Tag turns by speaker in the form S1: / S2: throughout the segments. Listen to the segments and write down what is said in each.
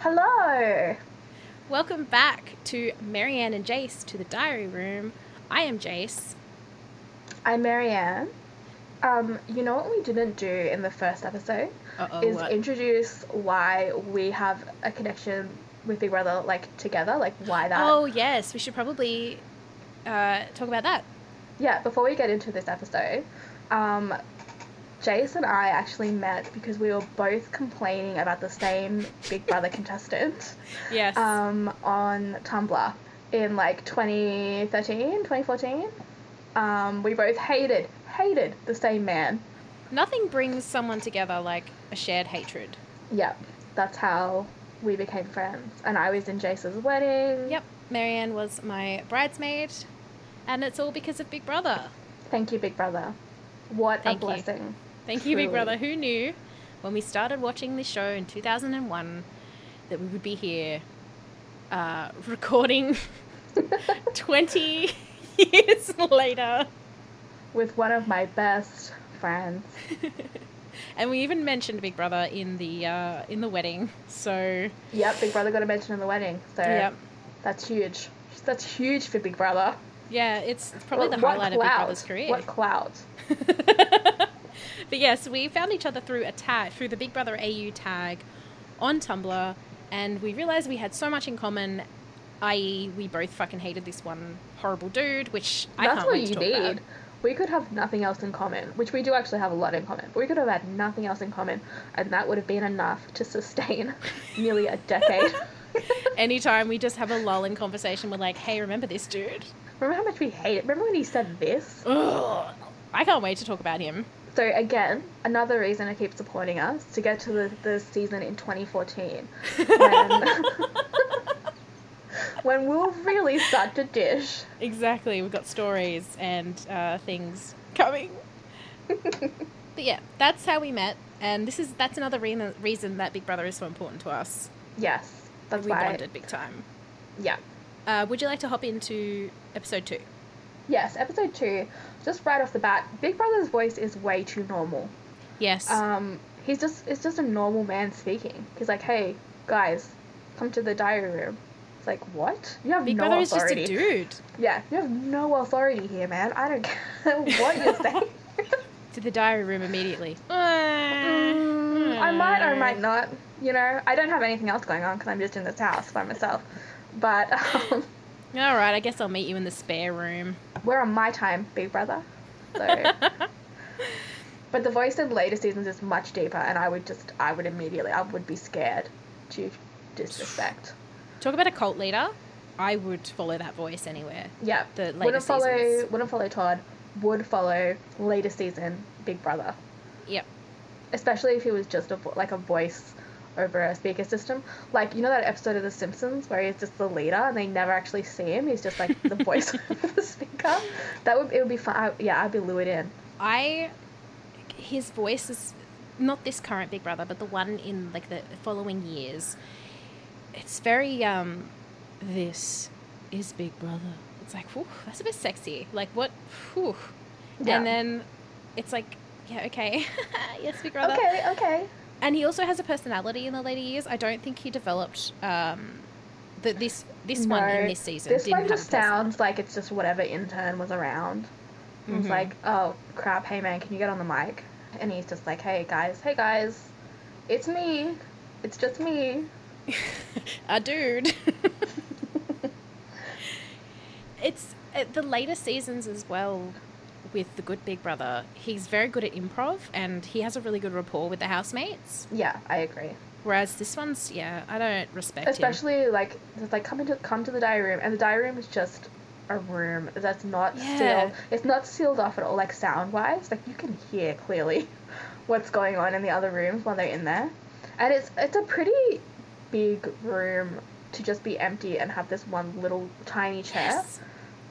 S1: Hello. Welcome back to Marianne and Jace to the diary room. I am Jace.
S2: I'm Marianne. Um, you know what we didn't do in the first episode
S1: Uh-oh,
S2: is
S1: what?
S2: introduce why we have a connection with Big Brother, like together, like why that.
S1: Oh, yes, we should probably uh, talk about that.
S2: Yeah, before we get into this episode, um, Jace and I actually met because we were both complaining about the same Big Brother contestant
S1: Yes.
S2: um, on Tumblr in like 2013, 2014. Um, we both hated, hated the same man.
S1: Nothing brings someone together like a shared hatred.
S2: Yep, that's how we became friends. And I was in Jace's wedding.
S1: Yep, Marianne was my bridesmaid, and it's all because of Big Brother.
S2: Thank you, Big Brother. What
S1: Thank
S2: a
S1: you. Thank you, Big Brother. Who knew when we started watching this show in 2001 that we would be here uh, recording 20 years later?
S2: With one of my best friends.
S1: and we even mentioned Big Brother in the uh, in the wedding. So
S2: Yep, Big Brother got a mention in the wedding. So
S1: yep,
S2: that's huge. That's huge for Big Brother.
S1: yeah, it's it's probably
S2: What-
S1: the highlight of Big? Brother's career.
S2: What clout?
S1: But yes, we found each other through a tag, through the Big Brother AU tag on Tumblr, and we realized we had so much in common. I.e., we both fucking hated this one horrible dude, which I
S2: That's
S1: can't
S2: what
S1: wait
S2: you
S1: to talk
S2: need.
S1: about.
S2: We could have nothing else in common, which we do actually have a lot in common, but we could have had nothing else in common, and that would have been enough to sustain nearly a decade.
S1: Anytime we just have a lull in conversation, we're like, "Hey, remember this dude?"
S2: Remember how much we hate it? Remember when he said this?
S1: Ugh. I can't wait to talk about him.
S2: So again, another reason to keep supporting us to get to the, the season in 2014, when, when we'll really start to dish.
S1: Exactly. We've got stories and uh, things coming. But yeah, that's how we met, and this is that's another reason reason that Big Brother is so important to us.
S2: yes, that's
S1: we
S2: why.
S1: bonded big time.
S2: Yeah.
S1: Uh, would you like to hop into episode two?
S2: Yes, episode two. Just right off the bat, Big Brother's voice is way too normal.
S1: Yes.
S2: Um, he's just it's just a normal man speaking. He's like, "Hey, guys, come to the diary room." It's like, what? You have
S1: Big
S2: no
S1: Brother is just a dude.
S2: Yeah, you have no authority here, man. I don't care what you're saying.
S1: To the diary room immediately.
S2: Mm, I might or might not. You know, I don't have anything else going on because I'm just in this house by myself. But um,
S1: All right, I guess I'll meet you in the spare room.
S2: we're on my time, Big Brother. So, but the voice in later seasons is much deeper, and I would just, I would immediately, I would be scared to disrespect.
S1: Talk about a cult leader. I would follow that voice anywhere.
S2: Yeah,
S1: The later
S2: wouldn't follow,
S1: seasons.
S2: wouldn't follow Todd. Would follow later season Big Brother,
S1: Yep.
S2: especially if he was just a like a voice over a speaker system. Like you know that episode of The Simpsons where he's just the leader and they never actually see him. He's just like the voice of the speaker. That would it would be fun. I, yeah, I'd be lured in.
S1: I his voice is not this current Big Brother, but the one in like the following years. It's very um this is Big Brother. It's like, whew, that's a bit sexy. Like what whew.
S2: Yeah.
S1: And then it's like, yeah, okay. yes, Big Brother.
S2: Okay, okay.
S1: And he also has a personality in the later years. I don't think he developed um the, this this one in this season.
S2: This
S1: didn't
S2: one just sounds like it's just whatever intern was around. It's
S1: Mhm.
S2: like, oh crap, hey man, can you get on the mic? And he's just like, hey guys, hey guys, it's me. It's just me.
S1: a dude. it's uh, the later seasons as well with the good Big Brother. He's very good at improv and he has a really good rapport with the housemates.
S2: Yeah, I agree.
S1: Whereas this one's, yeah, I don't respect him.
S2: Especially like it's like come into come to the diary room, and the diary room is just a room that's not
S1: Yeah.
S2: sealed. It's not sealed off at all, like sound wise. Like you can hear clearly what's going on in the other rooms while they're in there, and it's it's a pretty big room to just be empty and have this one little tiny chair.
S1: Yes.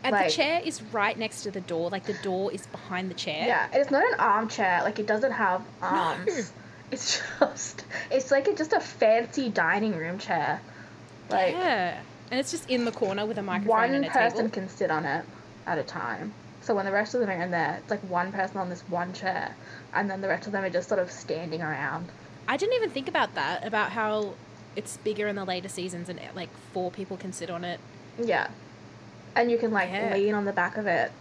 S1: And
S2: Like-
S1: the chair is right next to the door. Like the door is behind the chair.
S2: Yeah, it's not an armchair. Like it doesn't have arms. It's just it's like a, just a fancy dining room chair. Like
S1: yeah. And it's just in the corner with a microphone
S2: one
S1: and a
S2: person
S1: table.
S2: can sit on it at a time. So when the rest of them are in there, it's like one person on this one chair, and then the rest of them are just sort of standing around.
S1: I didn't even think about that about how it's bigger in the later seasons and like four people can sit on it.
S2: Yeah. And you can like
S1: Yeah.
S2: lean on the back of it.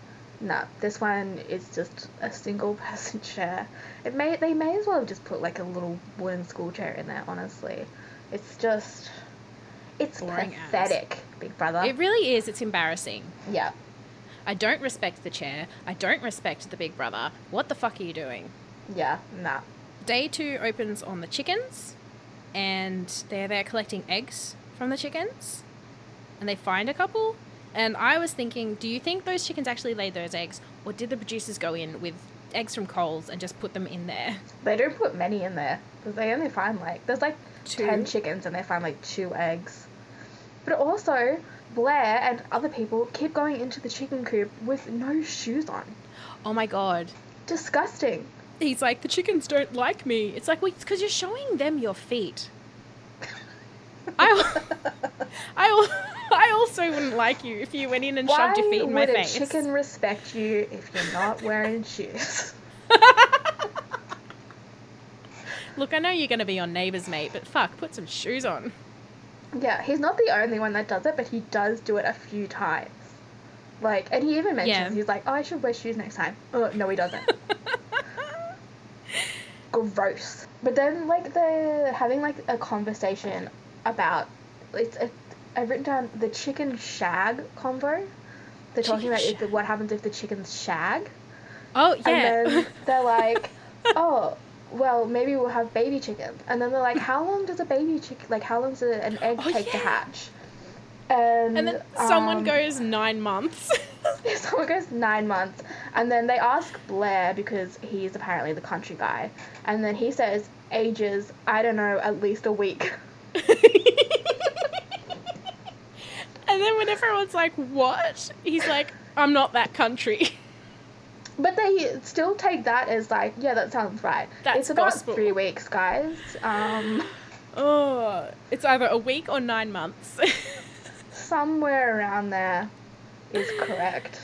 S2: No, this one is just a single person chair. It may they may as well have just put like a little wooden school chair in there, honestly. It's just it's
S1: Boring
S2: pathetic, Big Brother.
S1: It really is. It's embarrassing.
S2: yeah.
S1: I don't respect the chair. I don't respect the big brother. What the fuck are you doing?
S2: Yeah, nah.
S1: Day two opens on the chickens, and they're there collecting eggs from the chickens, and they find a couple. And I was thinking, do you think those chickens actually laid those eggs, or did the producers go in with eggs from Coles and just put them in there?
S2: They don't put many in there because they only find like there's like
S1: Two?
S2: ten chickens and they find like two eggs. But also Blair and other people keep going into the chicken coop with no shoes on.
S1: Oh my god.
S2: Disgusting.
S1: He's like, the chickens don't like me. It's like, well, it's because you're showing them your feet. I, I, I also wouldn't like you if you went in and
S2: Why
S1: shoved your feet in my face.
S2: Why would a chicken respect you if you're not wearing shoes?
S1: Look, I know you're going to be on Neighbours, mate, but fuck, put some shoes on.
S2: Yeah, he's not the only one that does it, but he does do it a few times. Like, and he even mentions
S1: Yeah.
S2: he's like, "Oh, I should wear shoes next time." Oh, no, he doesn't. Gross. But then, like, they're having like a conversation about it's. A, I've written down the chicken shag convo. They're talking
S1: Chicken
S2: about if, what happens if the chickens shag.
S1: oh, yeah.
S2: And then they're like, oh, well, maybe we'll have baby chickens. And then they're like, how long does a baby chicken, like, how long does an egg
S1: Oh,
S2: take to hatch? And,
S1: and then someone
S2: um,
S1: goes nine months.
S2: someone goes nine months. And then they ask Blair because he's apparently the country guy. And then he says, ages, I don't know, at least a week.
S1: and then when everyone's like, what? He's like, I'm not that country.
S2: But they still take that as like, yeah, that sounds right.
S1: That's
S2: it's about
S1: gospel.
S2: three weeks, guys. Um,
S1: Oh, it's either a week or nine months.
S2: somewhere around there is correct.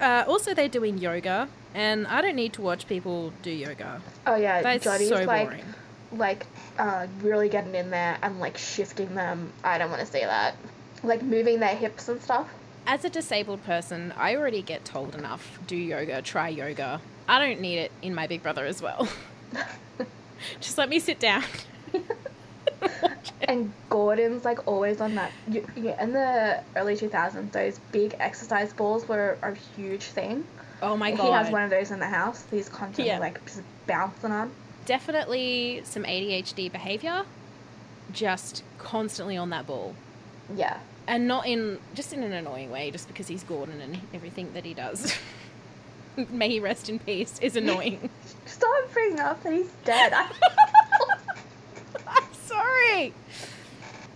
S1: uh, also, they're doing yoga, and I don't need to watch people do yoga.
S2: Oh yeah,
S1: That's so
S2: like
S1: boring.
S2: Like uh, really getting in there and like shifting them. I don't want to see that. Like moving their hips and stuff.
S1: As a disabled person, I already get told enough do yoga, try yoga. I don't need it in my big brother as well. Just let me sit down.
S2: And Gordon's like always on that. You, you, in the early 2000s, those big exercise balls were a huge thing.
S1: oh my god.
S2: he has one of those in the house. He's constantly
S1: Yeah.
S2: like just bouncing on.
S1: Definitely some ADHD behavior. Just constantly on that ball.
S2: Yeah.
S1: And not in just in an annoying way, just because he's Gordon and everything that he does. May he rest in peace is annoying.
S2: Stop bringing up that he's dead.
S1: I'm sorry.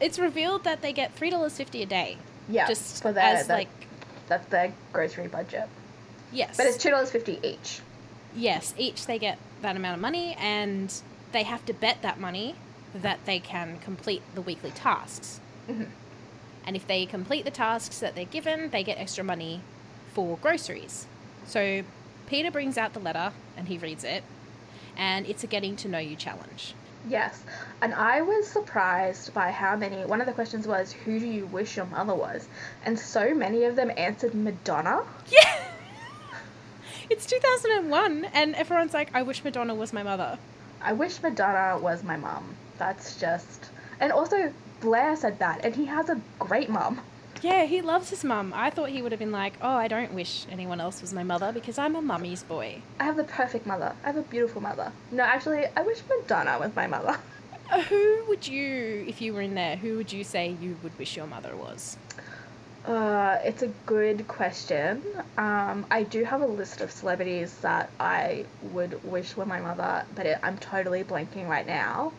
S1: It's revealed that they get three dollars fifty a day.
S2: yeah.
S1: just
S2: for their,
S1: as
S2: their-
S1: like
S2: that's their grocery budget.
S1: yes,
S2: But it's two dollars fifty each.
S1: Yes. Each they get that amount of money, and they have to bet that money that they can complete the weekly tasks.
S2: Mhm.
S1: And if they complete the tasks that they're given, they get extra money for groceries. So Peter brings out the letter and he reads it, and it's a getting to know you challenge.
S2: Yes, and I was surprised by how many. One of the questions was, "Who do you wish your mother was?" And so many of them answered Madonna.
S1: Yeah. It's 2001, and everyone's like, I wish Madonna was my mother.
S2: I wish Madonna was my mum. That's just. And also, Blair said that, and he has a great mum.
S1: Yeah, he loves his mum. I thought he would have been like, oh, I don't wish anyone else was my mother because I'm a mummy's boy.
S2: I have the perfect mother. I have a beautiful mother. No, actually, I wish Madonna was my mother.
S1: Who would you, if you were in there, who would you say you would wish your mother was?
S2: Uh, it's a good question. Um, I do have a list of celebrities that I would wish were my mother, but it, I'm totally blanking right now.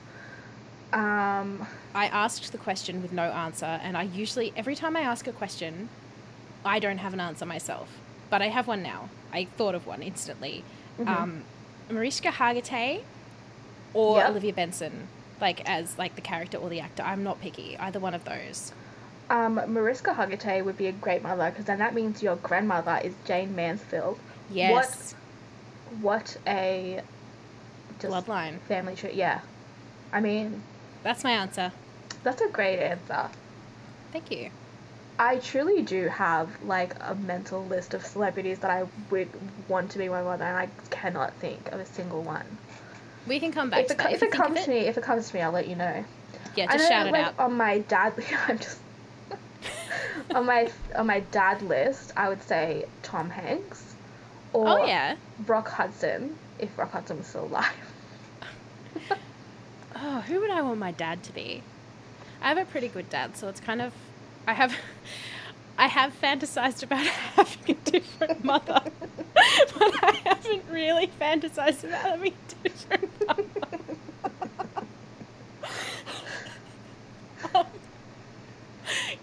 S2: Um,
S1: I asked the question with no answer, and I usually, every time I ask a question, I don't have an answer myself. But I have one now. I thought of one instantly.
S2: Mhm.
S1: Um, Mariska Hargitay or
S2: Yep.
S1: Olivia Benson, like as like the character or the actor. I'm not picky. Either one of those.
S2: Um, Mariska Hargitay would be a great mother because then that means your grandmother is Jayne Mansfield.
S1: Yes.
S2: What a
S1: Bloodline.
S2: family tree. Yeah, I mean,
S1: That's my answer.
S2: that's a great answer.
S1: Thank you.
S2: I truly do have like a mental list of celebrities that I would want to be my mother, and I cannot think of a single one.
S1: We can come back
S2: If
S1: to
S2: it, co- if it comes to me, if it comes to me, I'll let you know.
S1: yeah, just shout it
S2: like,
S1: out.
S2: on my dad. I'm just on my on my dad list. I would say Tom Hanks, or
S1: Oh yeah.
S2: Rock Hudson, if Rock Hudson was still alive.
S1: Oh, who would I want my dad to be? I have a pretty good dad, so it's kind of I have I have fantasized about having a different mother. but I haven't really fantasized about having a different mother. Um,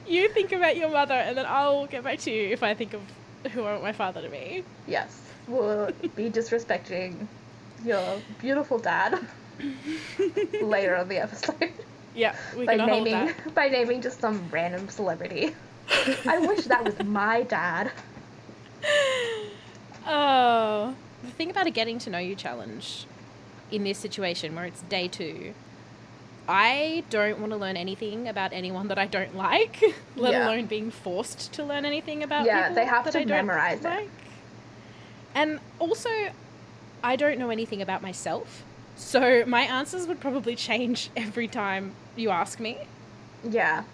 S1: you think about your mother and then I'll get back to you if I think of who I want my father to be.
S2: Yes, we'll be disrespecting your beautiful dad later on the episode
S1: Yeah, we
S2: by naming
S1: that.
S2: by naming just some random celebrity. I wish that was my dad.
S1: Oh, the thing about a getting to know you challenge in this situation where it's day two, I don't want to learn anything about anyone that I don't like, let
S2: Yeah.
S1: alone being forced to learn anything about
S2: Yeah,
S1: people
S2: they have
S1: that
S2: to
S1: I don't
S2: memorize it.
S1: like. And also, I don't know anything about myself, so my answers would probably change every time you ask me.
S2: Yeah.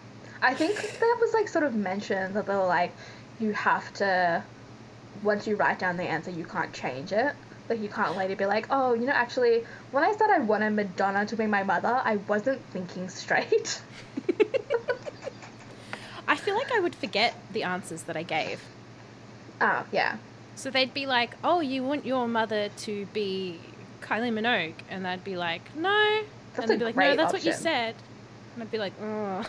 S2: I think that was like sort of mentioned that they were like, you have to, once you write down the answer, you can't change it. Like, you can't later be like, oh, you know, actually, when I said I wanted Madonna to be my mother, I wasn't thinking straight.
S1: I feel like I would forget the answers that I gave.
S2: oh, yeah.
S1: So they'd be like, "Oh, you want your mother to be Kylie Minogue," and I'd be like, "No,"
S2: That's
S1: and they'd be like, "No, that's what you said," and I'd be like, "Oh,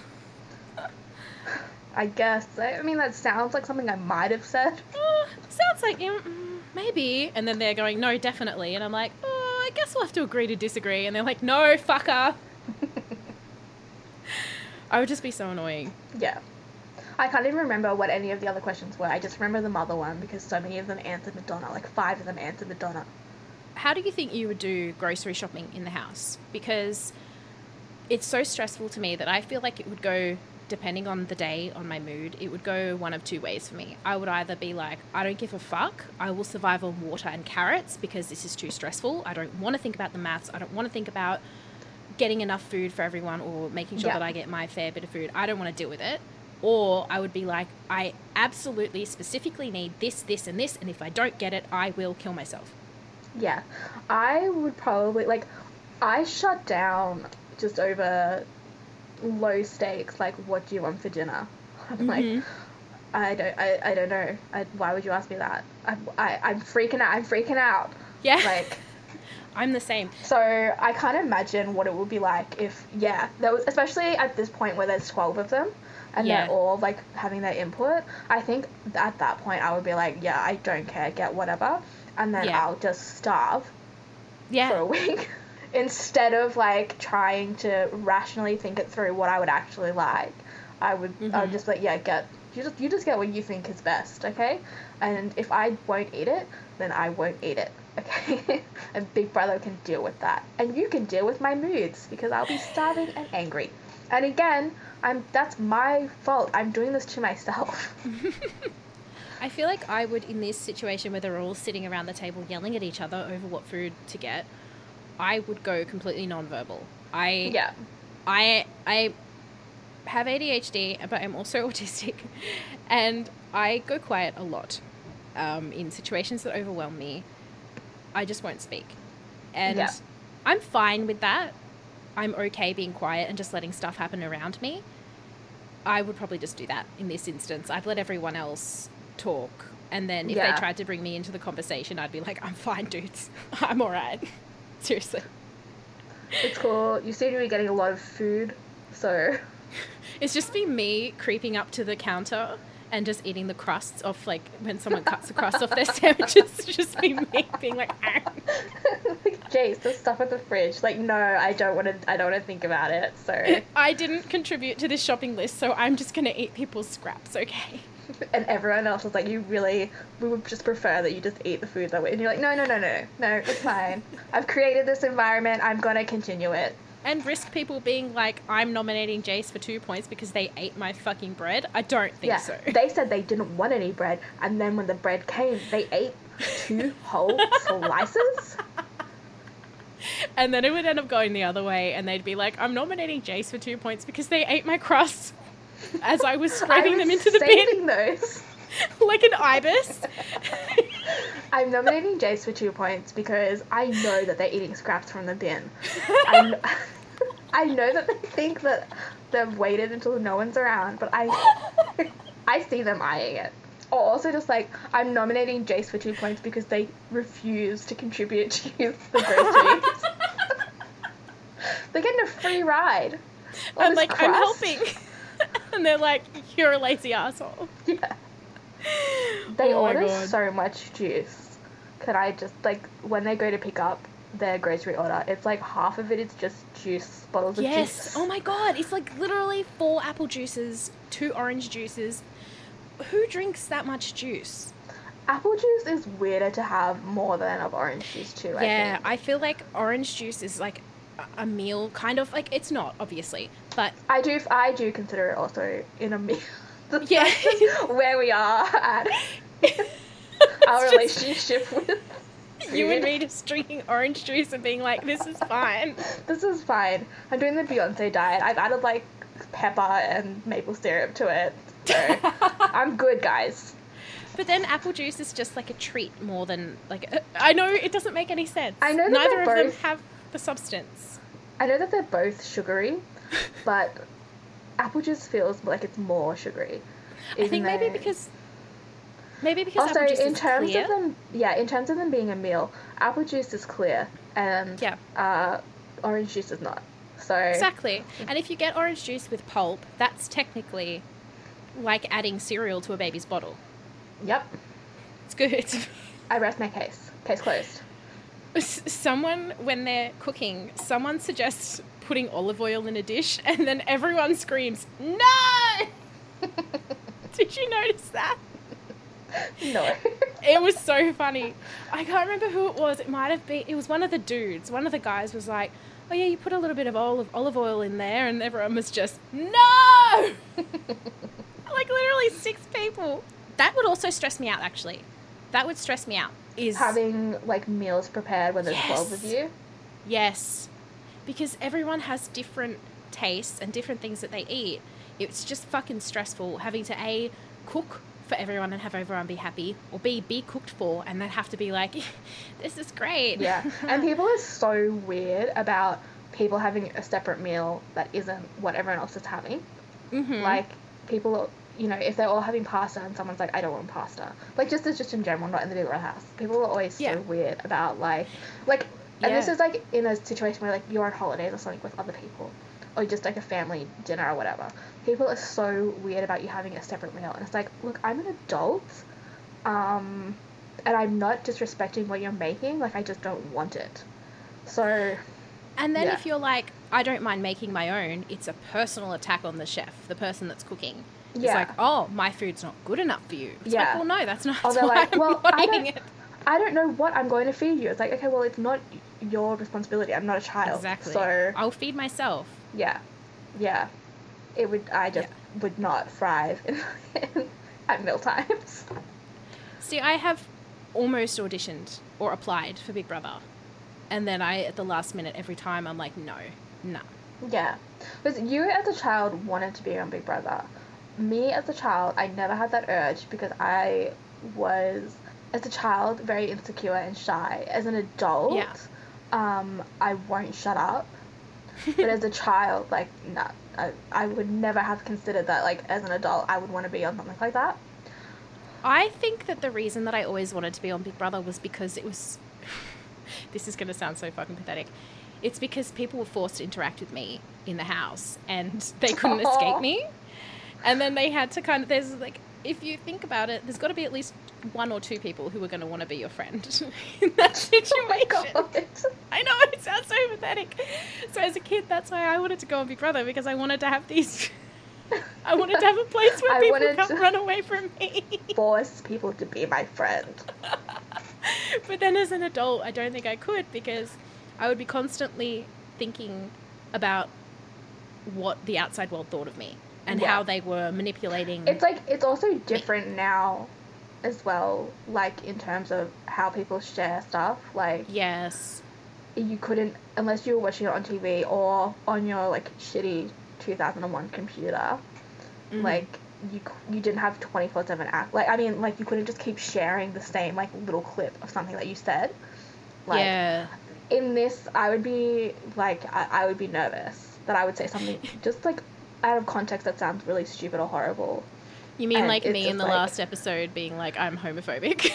S2: I guess. I mean, that sounds like something I might have said.
S1: oh sounds like mm, mm, maybe," and then they're going, "No, definitely," and I'm like, "Oh, I guess we'll have to agree to disagree," and they're like, "No, fucker." I would just be so annoying.
S2: Yeah. I can't even remember what any of the other questions were. I just remember the mother one because so many of them answered Madonna. Like five of them answered Madonna.
S1: how do you think you would do grocery shopping in the house? Because it's so stressful to me that I feel like it would go, depending on the day, on my mood, it would go one of two ways for me. I would either be like, I don't give a fuck, I will survive on water and carrots because this is too stressful. I don't want to think about the maths, I don't want to think about getting enough food for everyone or making sure
S2: Yeah.
S1: that I get my fair bit of food. I don't want to deal with it. Or I would be like, I absolutely specifically need this, this, and this, and if I don't get it, I will kill myself.
S2: Yeah. I would probably like I shut down just over low stakes like what do you want for dinner? I'm like
S1: Mhm.
S2: I don't I, I don't know. I, why would you ask me that? I, I I'm freaking out. I'm freaking out.
S1: Yeah.
S2: Like
S1: I'm the same.
S2: So I can't imagine what it would be like if, yeah, there was, especially at this point where there's 12 of them and
S1: Yeah.
S2: they're all like having their input. I think at that point I would be like, yeah, I don't care, get whatever. And then
S1: Yeah.
S2: I'll just starve yeah. for a week instead of like trying to rationally think it through what I would actually like. I would, I would
S1: Mhm.
S2: just like, yeah, get, you just, you just get what you think is best, okay? And if I won't eat it, then I won't eat it, okay? and Big Brother can deal with that. And you can deal with my moods because I'll be starving and angry. And again, I'm that's my fault. I'm doing this to myself.
S1: I feel like I would, in this situation where they're all sitting around the table yelling at each other over what food to get, I would go completely nonverbal. I
S2: yeah.
S1: I I have ADHD, but I'm also autistic, and I go quiet a lot um, in situations that overwhelm me. I just won't speak, and
S2: Yeah.
S1: I'm fine with that. I'm okay being quiet and just letting stuff happen around me. I would probably just do that in this instance. I'd let everyone else talk, and then if
S2: Yeah.
S1: they tried to bring me into the conversation, I'd be like, "I'm fine, dudes. I'm all right." Seriously.
S2: It's cool. You seem to be getting a lot of food, so
S1: It's just be me creeping up to the counter and just eating the crusts off, like when someone cuts the crust off their sandwiches. It's just be me being like, "Ah."
S2: like, Jace, stuff in the fridge. Like, no, I don't want to. I don't want to think about it. So,
S1: I didn't contribute to this shopping list, so I'm just gonna eat people's scraps, okay?
S2: And everyone else is like, you really, we would just prefer that you just eat the food that way. And you're like, no, no, no, no, no, it's fine. I've created this environment. I'm gonna continue it.
S1: and risk people being like, I'm nominating Jace for two points because they ate my fucking bread? I don't think
S2: yeah,
S1: so.
S2: they said they didn't want any bread, and then when the bread came, they ate two whole slices.
S1: and then it would end up going the other way, and they'd be like, I'm nominating Jace for two points because they ate my crust as I was scraping
S2: I
S1: them into the bin
S2: those.
S1: like an ibis.
S2: I'm nominating Jace for two points because I know that they're eating scraps from the bin. I, kn- I know that they think that they've waited until no one's around, but I I see them eyeing it. Or also just like I'm nominating Jace for two points because they refuse to contribute to the groceries. they're getting a free ride.
S1: I'm like, I'm helping. and they're like, you're a lazy asshole.
S2: Yeah. They
S1: Oh
S2: order so much juice. Could I just like when they go to pick up their grocery order, it's like half of it is just juice bottles of
S1: Yes.
S2: juice.
S1: Oh my god, it's like literally four apple juices, two orange juices. Who drinks that much juice?
S2: Apple juice is weirder to have more than of orange juice too. I
S1: yeah,
S2: think.
S1: I feel like orange juice is like a meal, kind of like it's not obviously, but
S2: I do. I do consider it also in a meal.
S1: Yeah.
S2: Where we are at our relationship with
S1: you and me just drinking orange juice and being like, this is fine.
S2: This is fine. I'm doing the Beyonce diet. I've added like pepper and maple syrup to it. So I'm good, guys.
S1: But then apple juice is just like a treat more than like uh, I know it doesn't make any sense.
S2: I know that
S1: neither of
S2: they're
S1: them have the substance.
S2: I know that they're both sugary, but apple juice feels like it's more sugary.
S1: I think
S2: even
S1: maybe because maybe because
S2: also
S1: apple juice
S2: in
S1: is
S2: terms
S1: clear.
S2: of them, yeah, in terms of them being a meal, apple juice is clear and
S1: Yeah.
S2: uh, orange juice is not. So
S1: Exactly. And if you get orange juice with pulp, that's technically like adding cereal to a baby's bottle.
S2: yep,
S1: It's good.
S2: I rest my case. Case closed.
S1: S- someone, when they're cooking, someone suggests putting olive oil in a dish, and then everyone screams, No! Did you notice that?
S2: no.
S1: It was so funny. I can't remember who it was. It might have been, it was one of the dudes. One of the guys was like, Oh, yeah, you put a little bit of olive, olive oil in there, and everyone was just, No! like literally six people. That would also stress me out, actually. That would stress me out. Is
S2: Having like meals prepared when there's twelve of you.
S1: Yes. Because everyone has different tastes and different things that they eat. It's just fucking stressful having to A, cook for everyone and have everyone be happy, or B, be cooked for and then have to be like, this is great.
S2: Yeah, and people are so weird about people having a separate meal that isn't what everyone else is having.
S1: Mhm.
S2: Like people, you know, if they're all having pasta and someone's like, I don't want pasta. Like just just in general, not in the Big Brother house. People are always
S1: Yeah.
S2: so weird about like, like, and this is like in a situation where like you're on holidays or something with other people, or just like a family dinner or whatever. People are so weird about you having a separate meal, and it's like, look, I'm an adult, um, and I'm not disrespecting what you're making. Like I just don't want it. So
S1: And then
S2: Yeah.
S1: if you're like, I don't mind making my own, it's a personal attack on the chef, the person that's cooking. It's
S2: Yeah.
S1: like, oh, my food's not good enough for you. It's
S2: Yeah.
S1: like, well, no, that's not
S2: Or they're like,
S1: I'm
S2: well,
S1: not
S2: I don't-
S1: it.
S2: I don't know what I'm going to feed you. It's like, okay, well, it's not your responsibility. I'm not a child.
S1: Exactly.
S2: So
S1: I'll feed myself.
S2: yeah, yeah, it would. I just would not thrive in, at meal times.
S1: See, I have almost auditioned or applied for Big Brother. And then I, at the last minute, every time, I'm like, no, no.
S2: Yeah, because you as a child wanted to be on Big Brother. Me as a child, I never had that urge because I was, as a child, very insecure and shy. As an adult,
S1: Yeah.
S2: Um, I won't shut up. but as a child, like, nah, I, I would never have considered that, like, as an adult, I would want to be on something like that.
S1: I think that the reason that I always wanted to be on Big Brother was because it was. this is going to sound so fucking pathetic. It's because people were forced to interact with me in the house and they couldn't
S2: Aw.
S1: escape me. And then they had to kind of. There's like. If you think about it, there's got to be at least one or two people who are going to want to be your friend in that situation.
S2: Oh my god.
S1: I know it sounds so pathetic. So as a kid, that's why I wanted to go on Big Brother because I wanted to have these. I wanted to have a place where people can't run away from me.
S2: Force people to be my friend.
S1: but then as an adult, I don't think I could because I would be constantly thinking about what the outside world thought of me and
S2: Yeah.
S1: how they were manipulating.
S2: It's like it's also different now as well, like in terms of how people share stuff. Like
S1: yes.
S2: you couldn't unless you were watching it on TV or on your like shitty 2001 computer.
S1: Mhm.
S2: Like you you didn't have 24/7 act. Like I mean, like you couldn't just keep sharing the same like little clip of something that you said. Like
S1: yeah.
S2: in this, I would be like I, I would be nervous that I would say something just like out of context that sounds really stupid or horrible.
S1: You mean
S2: and
S1: like me in the
S2: like-
S1: last episode being like, I'm homophobic?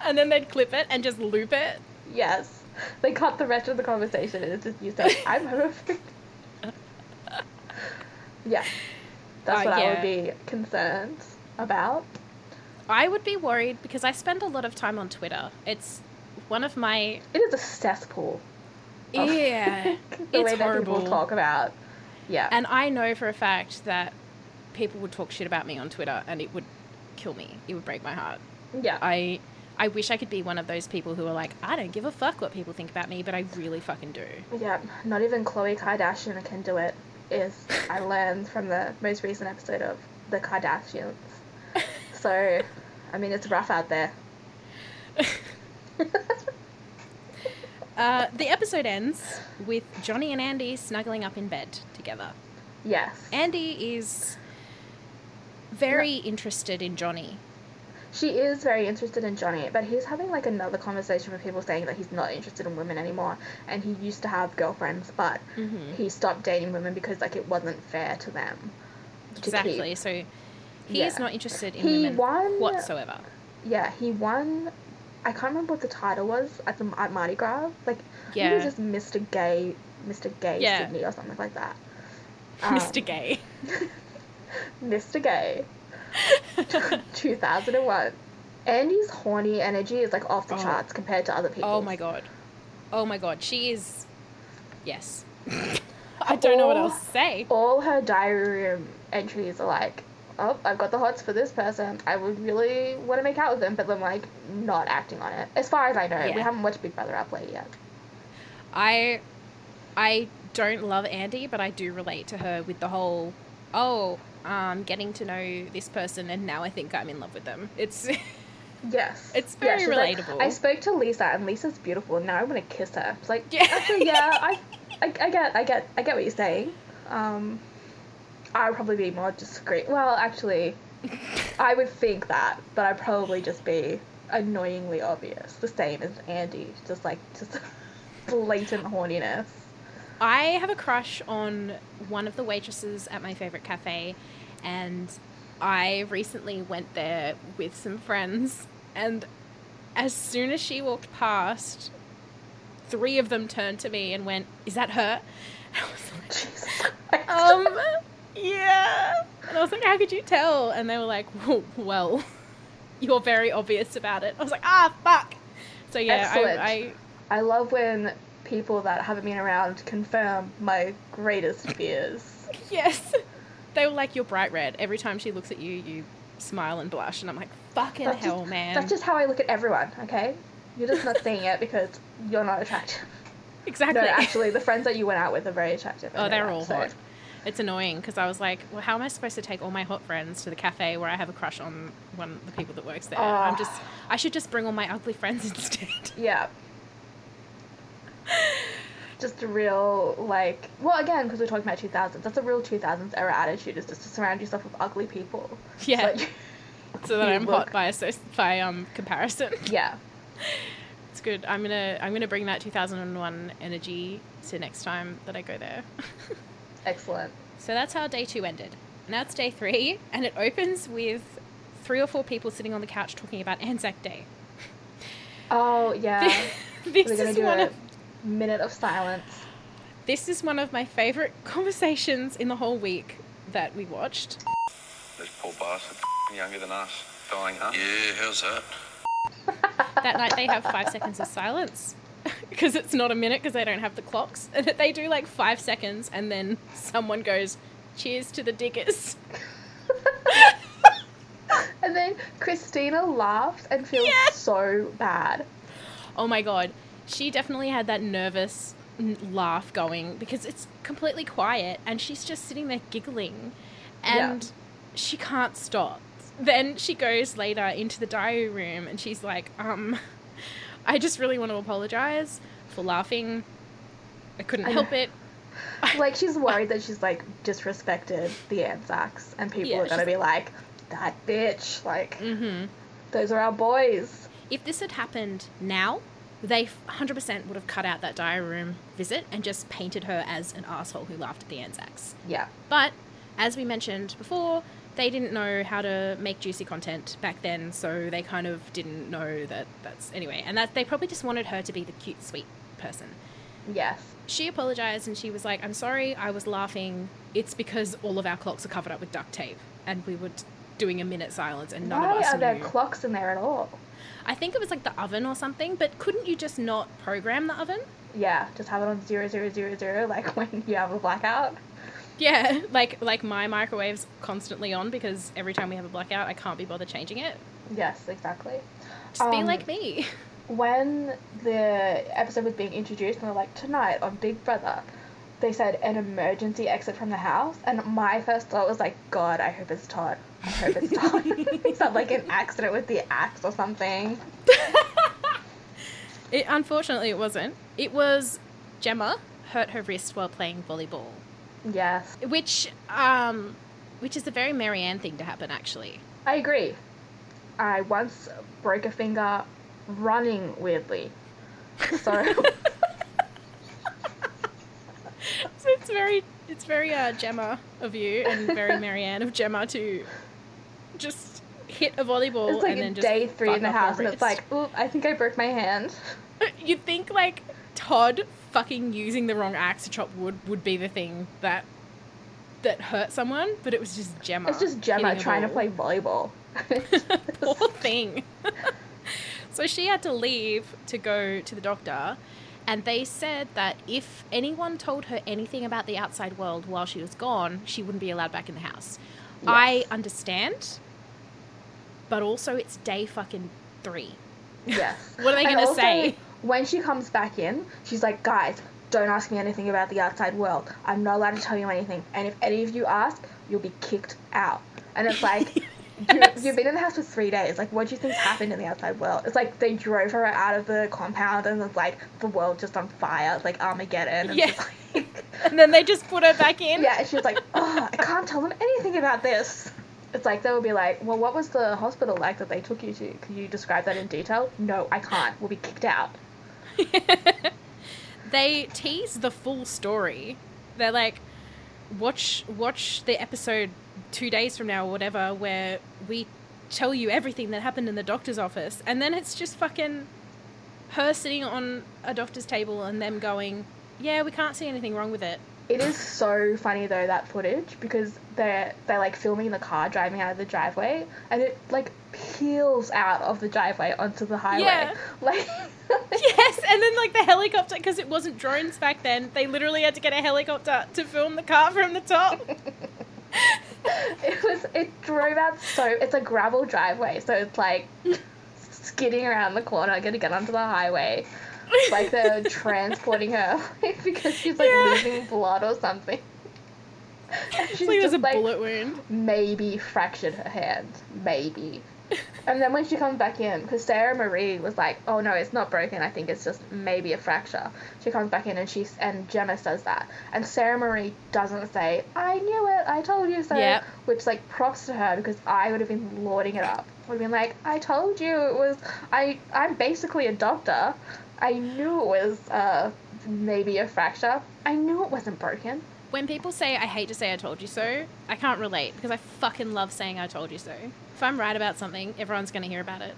S1: and then they'd clip it and just loop it?
S2: Yes. They cut the rest of the conversation and it's just you saying, I'm homophobic. yeah. That's
S1: Uh,
S2: what I would be concerned about.
S1: I would be worried because I spend a lot of time on Twitter. It's one of my.
S2: It is a cesspool.
S1: Yeah.
S2: the
S1: it's
S2: way that
S1: horrible.
S2: people talk about. Yeah.
S1: And I know for a fact that people would talk shit about me on Twitter and it would kill me. It would break my heart.
S2: yeah.
S1: I I wish I could be one of those people who are like, I don't give a fuck what people think about me, but I really fucking do.
S2: Yeah, not even Khloe Kardashian can do it. Is I learned from the most recent episode of the Kardashians. So, I mean, it's rough out there.
S1: Uh, the episode ends with Johnny and Andy snuggling up in bed together.
S2: yes,
S1: Andy is very interested in Johnny.
S2: she is very interested in Johnny, but he's having like another conversation with people saying that he's not interested in women anymore, and he used to have girlfriends, but
S1: Mhm.
S2: he stopped dating women because like it wasn't fair to them. to.
S1: Exactly. So he
S2: Yeah.
S1: is not interested in
S2: He
S1: women
S2: won-
S1: whatsoever.
S2: Yeah, he won. I can't remember what the title was at the at Mardi Gras. Like
S1: Yeah.
S2: was just Mr. Gay, Mr. Gay
S1: Yeah.
S2: Sydney or something like that. Um,
S1: Mr. Gay.
S2: Mr. Gay, 2001. Andy's horny energy is like off the
S1: Oh.
S2: charts compared to other people.
S1: Oh my god. Oh my god. She is. Yes. I don't know what else to say.
S2: All her diary room entries are like, oh, I've got the hots for this person. I would really want to make out with them, but then like not acting on it. As far as I know, we haven't watched Big Brother Up Late yet.
S1: I I don't love Andy, but I do relate to her with the whole oh, um getting to know this person and now I think I'm in love with them. It's
S2: Yes.
S1: It's very
S2: like,
S1: relatable.
S2: I spoke to Lisa and Lisa's beautiful. And now I want to kiss her. It's like,
S1: Yeah.
S2: actually, yeah, I, I, I get, I get, I get what you're saying. Um, I would probably be more discreet. Well, actually, I would think that, but I'd probably just be annoyingly obvious. The same as Andy, just like just blatant horniness.
S1: I have a crush on one of the waitresses at my favorite cafe, and I recently went there with some friends, and as soon as she walked past, three of them turned to me and went, "Is that her?" I was like,
S2: Jesus
S1: um, yeah. And I was like, "How could you tell?" And they were like, "Well, you're very obvious about it." I was like, "Ah, fuck." So yeah,
S2: Excellent.
S1: I,
S2: I love when people that haven't been around confirm my greatest fears.
S1: Yes. They were like, "You're bright red." Every time she looks at you, you smile and blush, and I'm like, "Fucking
S2: That's
S1: hell,
S2: just,
S1: man!"
S2: That's just how I look at everyone, okay? You're just not seeing it because you're not attractive.
S1: exactly.
S2: No, actually, the friends that you went out with are very attractive.
S1: Oh, they're
S2: that,
S1: all
S2: so-
S1: hot. It's annoying because I was like, well, how am I supposed to take all my hot friends to the cafe where I have a crush on one of the people that works there? I'm
S2: Ah.
S1: just, I should just bring all my ugly friends instead.
S2: Yeah. Just a real, like, well, again, because we're talking about 2000s, that's a real 2000s era attitude, is just to surround yourself with ugly people.
S1: Yeah.
S2: So, you-
S1: so that I'm
S2: look-
S1: hot by associ- by um comparison.
S2: yeah.
S1: It's good. I'm gonna I'm gonna bring that 2001 energy to next time that I go there.
S2: Excellent.
S1: so that's how day two ended. Now it's day three, and it opens with three or four people sitting on the couch talking about Anzac Day.
S2: Oh, yeah.
S1: this
S2: we're going to
S1: is
S2: do
S1: one
S2: a
S1: of
S2: minute of silence.
S1: this is one of my favorite conversations in the whole week that we watched.
S3: This poor bastard, younger than us, dying, huh?
S4: Yeah, how's that?
S1: that night they have five seconds of silence because it's not a minute because they don't have the clocks and they do like five seconds and then someone goes cheers to the diggers
S2: And then Christina laughs and feels
S1: Yes.
S2: so bad.
S1: oh my god she definitely had that nervous n- laugh going because it's completely quiet and she's just sitting there giggling and she can't stop. Then she goes later into the diary room and she's like, um, I just really want to apologize for laughing. I couldn't
S2: I
S1: help
S2: know.
S1: it.
S2: like she's worried that she's like disrespected the Anzacs, and people
S1: Yeah,
S2: are gonna be like, "That bitch!" Like
S1: hmm
S2: those are our boys.
S1: If this had happened now, they 100% would have cut out that diary room visit and just painted her as an asshole who laughed at the Anzacs.
S2: Yeah,
S1: But as we mentioned before, they didn't know how to make juicy content back then, so they kind of didn't know that that's anyway. And that they probably just wanted her to be the cute, sweet person.
S2: yes,
S1: She apologized and she was like, "I'm sorry, I was laughing. It's because all of our clocks are covered up with duct tape, and we were doing a minute silence, and none
S2: why
S1: of us Why
S2: are there
S1: knew."
S2: clocks in there at all?
S1: I think it was like the oven or something, but couldn't you just not program the oven?
S2: Yeah, just have it on zero zero zero zero, like when you have a blackout.
S1: Yeah, like like my microwave's constantly on because every time we have a blackout, I can't be bothered changing it.
S2: Yes, exactly.
S1: Just be
S2: Um,
S1: like me.
S2: when the episode was being introduced and they're like tonight on big brother they said an emergency exit from the house and my first thought was like god i hope it's todd i hope it's todd it's not like an accident with the axe or something
S1: It unfortunately it wasn't. It was Gemma hurt her wrist while playing volleyball,
S2: yes.
S1: Which um, which is a very Marianne thing to happen actually.
S2: i agree. I once broke a finger running weirdly. So
S1: So it's very it's very uh, Gemma of you and very Marianne of Gemma to just hit a volleyball
S2: it's like
S1: and then just
S2: day three in the house and it's like oop i think i broke my hand.
S1: You'd think like Todd fucking using the wrong axe to chop wood would be the thing that that hurt someone, but it was just Gemma.
S2: it's just gemma trying to play volleyball
S1: Poor thing. so she had to leave to go to the doctor, and they said that if anyone told her anything about the outside world while she was gone, she wouldn't be allowed back in the house. I understand, but also it's day fucking three.
S2: Yes.
S1: What are they gonna say?
S2: When she comes back in, she's like, guys, don't ask me anything about the outside world. I'm not allowed to tell you anything. And if any of you ask, you'll be kicked out. And it's like,
S1: Yes.
S2: you, you've been in the house for three days. Like, what do you think's happened in the outside world? It's like they drove her out of the compound and it's like the world just on fire. It's like Armageddon. And
S1: Yeah.
S2: like-
S1: And then they just put her back in.
S2: yeah, and she was like, oh, I can't tell them anything about this. It's like they would be like, well, what was the hospital like that they took you to? Can you describe that in detail? No, I can't. We'll be kicked out.
S1: they tease the full story. They're like, watch watch the episode two days from now or whatever, where we tell you everything that happened in the doctor's office, and then it's just fucking her sitting on a doctor's table and them going, "Yeah, we can't see anything wrong with it."
S2: It is so funny though that footage because they're they're like filming the car driving out of the driveway and it like peels out of the driveway onto the highway.
S1: Yeah.
S2: Like
S1: Yes, and then like the helicopter because it wasn't drones back then. They literally had to get a helicopter to film the car from the top.
S2: it was it drove out so it's a gravel driveway, so it's like skidding around the corner, gonna get onto the highway. Like they're transporting her because she's like
S1: Yeah.
S2: losing blood or something. And
S1: It's
S2: she's
S1: like there's
S2: just
S1: a
S2: like
S1: bullet wound.
S2: maybe fractured her hand, maybe. And then when she comes back in, because Sara-Marie was like, "Oh no, it's not broken. I think it's just maybe a fracture." She comes back in and she's and Gemma says that, and Sara-Marie doesn't say, "I knew it. I told you so."
S1: Yep.
S2: Which like props to her because I would have been lording it up. Would have been like, "I told you it was. I I'm basically a doctor. I knew it was uh maybe a fracture. I knew it wasn't broken."
S1: When people say I hate to say I told you so, I can't relate because I fucking love saying I told you so. If I'm right about something, everyone's going to hear about it.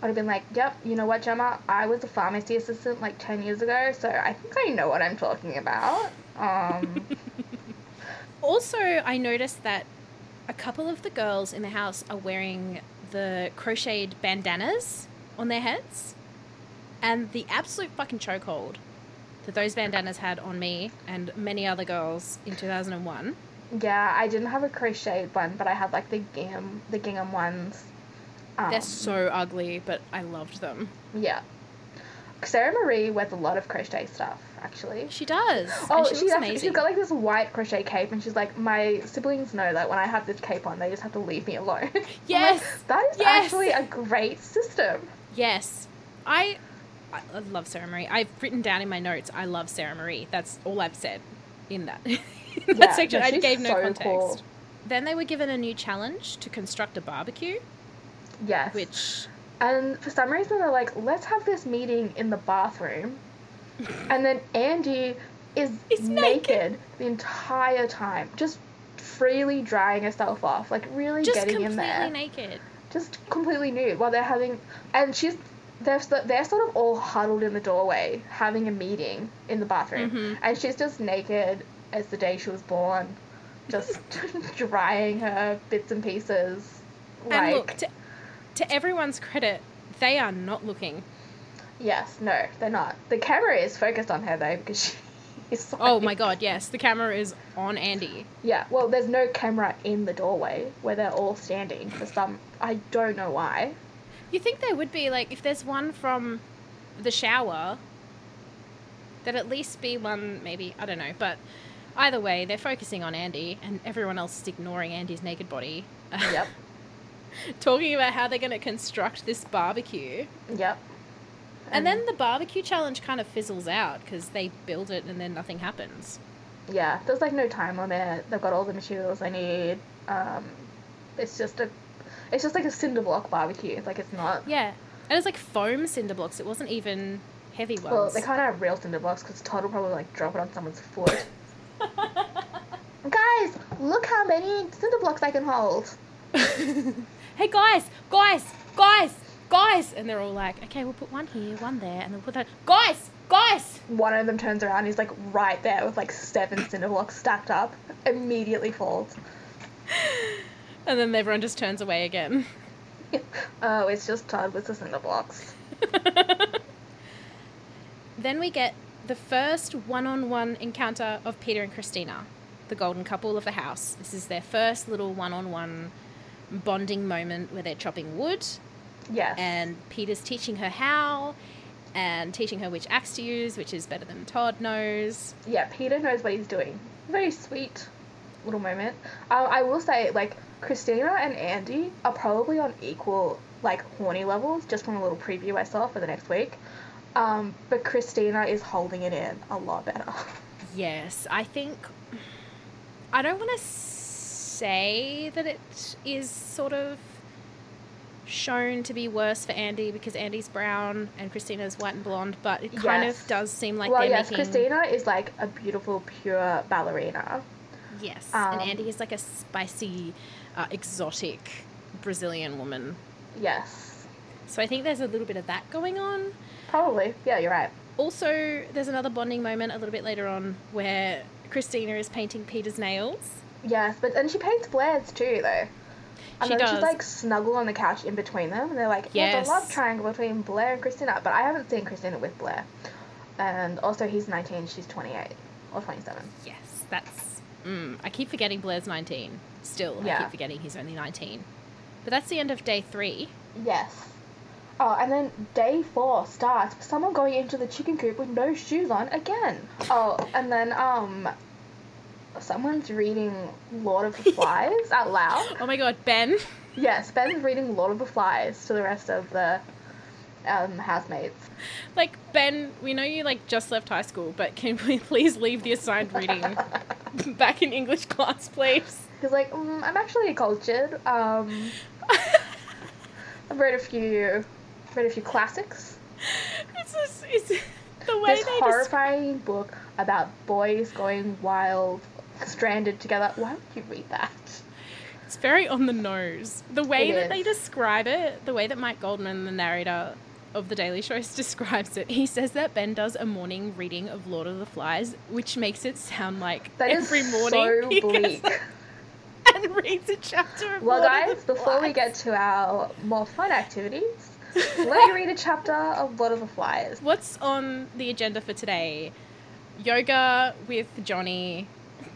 S2: I'd have been like, yep, you know what, Gemma? I was a pharmacy assistant like 10 years ago, so I think I know what I'm talking about. Um,
S1: Also, I noticed that a couple of the girls in the house are wearing the crocheted bandanas on their heads. And the absolute fucking chokehold that those bandanas had on me and many other girls in 2001.
S2: yeah, I didn't have a crocheted one, but I had like the gingham, the gingham ones. Um,
S1: They're so ugly, but I loved them.
S2: Yeah. Sara-Marie wears a lot of crochet stuff, actually.
S1: She does.
S2: Oh,
S1: she
S2: she's
S1: amazing.
S2: She's got like this white crochet cape, and she's like, my siblings know that when I have this cape on, they just have to leave me alone. I'm like,
S1: Yes,
S2: that is
S1: yes.
S2: actually a great system.
S1: Yes. I, I I love Sara-Marie. I've written down in my notes, I love Sara-Marie. That's all I've said in that, in that
S2: Yeah,
S1: section. I gave no
S2: so
S1: context.
S2: cool.
S1: Then they were given a new challenge to construct a barbecue,
S2: Yes.
S1: which
S2: And for some reason, they're like, let's have this meeting in the bathroom. and then Andy is
S1: Is naked.
S2: naked. the entire time, just freely drying herself off, like really
S1: just
S2: getting in there, Just completely
S1: naked.
S2: just completely nude while they're having, and she's. They're, they're sort of all huddled in the doorway having a meeting in the bathroom
S1: Mhm.
S2: and she's just naked as the day she was born just drying her bits and pieces
S1: and
S2: like
S1: look, to, to everyone's credit, they are not looking.
S2: Yes, no, they're not. The camera is focused on her though because she's.
S1: Oh
S2: like-
S1: my god, yes, the camera is on Andy.
S2: Yeah, well, there's no camera in the doorway where they're all standing for some. I don't know why.
S1: You think there would be like if there's one from the shower, that at least be one maybe I don't know, but either way they're focusing on Andy and everyone else is ignoring Andy's naked body.
S2: Yep,
S1: Talking about how they're going to construct this barbecue,
S2: yep.
S1: and then the barbecue challenge kind of fizzles out because they build it and then nothing happens.
S2: yeah, there's like no time on limit. They've got all the materials they need. Um, it's just a, it's just like a cinder block barbecue. Like it's not.
S1: Yeah, and it's like foam cinder blocks. It wasn't even heavy ones.
S2: Well, they can't have real cinder blocks because Todd will probably like drop it on someone's foot. Guys, look how many cinder blocks I can hold.
S1: hey guys, guys, guys, guys, and they're all like, okay, we'll put one here, one there, and then we'll put that. Guys, guys.
S2: one of them turns around, he's like right there with like seven cinder blocks stacked up, immediately falls.
S1: And then everyone just turns away again.
S2: oh, it's just Todd with the cinder blocks.
S1: then we get the first one-on-one encounter of Peter and Christina, the golden couple of the house. This is their first little one-on-one bonding moment where they're chopping wood,
S2: Yes.
S1: and Peter's teaching her how, and teaching her which axe to use, which is better than Todd knows.
S2: yeah, Peter knows what he's doing. Very sweet little moment. Um, I will say, like, Christina and Andy are probably on equal, like, horny levels, just from a little preview I saw for the next week. Um, but Christina is holding it in a lot better.
S1: Yes, I think. I don't want to say that it is sort of shown to be worse for Andy because Andy's brown and Christina's white and blonde, but it kind
S2: Yes.
S1: of does seem like
S2: well,
S1: they're
S2: yes,
S1: making.
S2: Christina is like a beautiful, pure ballerina.
S1: Yes,
S2: Um,
S1: and Andy is like a spicy, uh, exotic Brazilian woman.
S2: Yes.
S1: So I think there's a little bit of that going on.
S2: Probably. Yeah, you're right.
S1: Also, there's another bonding moment a little bit later on where Christina is painting Peter's nails.
S2: Yes, but and she paints Blair's too, though. And
S1: She
S2: then
S1: does.
S2: she's like snuggle on the couch in between them, and they're like, "Yeah,
S1: Yes.
S2: it's a love triangle between Blair and Christina." But I haven't seen Christina with Blair. And also, he's 19, she's 28 or 27.
S1: Yes, that's. Mm, I keep forgetting Blair's 19. Still, I keep forgetting he's only 19. But that's the end of day three.
S2: Yes. Oh, and then day four starts with someone going into the chicken coop with no shoes on again. Oh, and then um, someone's reading Lord of the Flies out loud.
S1: Oh my god, Ben.
S2: Yes, Ben's reading Lord of the Flies to the rest of the um, housemates.
S1: Like, Ben, we know you like just left high school, but can we please leave the assigned reading back in English class, please?
S2: He's like, mm, I'm actually cultured. Um, I've read a few, read a few classics.
S1: It's just, it's the way
S2: This
S1: they
S2: horrifying book about boys going wild, stranded together. Why would you read that?
S1: It's very on the nose. The way
S2: It
S1: that
S2: is.
S1: they describe it, the way that Mike Goldman, the narrator of The Daily Show, describes it, he says that Ben does a morning reading of Lord of the Flies, which makes it sound like
S2: That
S1: every morning
S2: so
S1: he gets
S2: bleak.
S1: up and reads a chapter of
S2: Well,
S1: Lord of
S2: guys, before we get to our more fun activities, let me read a chapter of Lord of the Flies.
S1: What's on the agenda for today? Yoga with Johnny.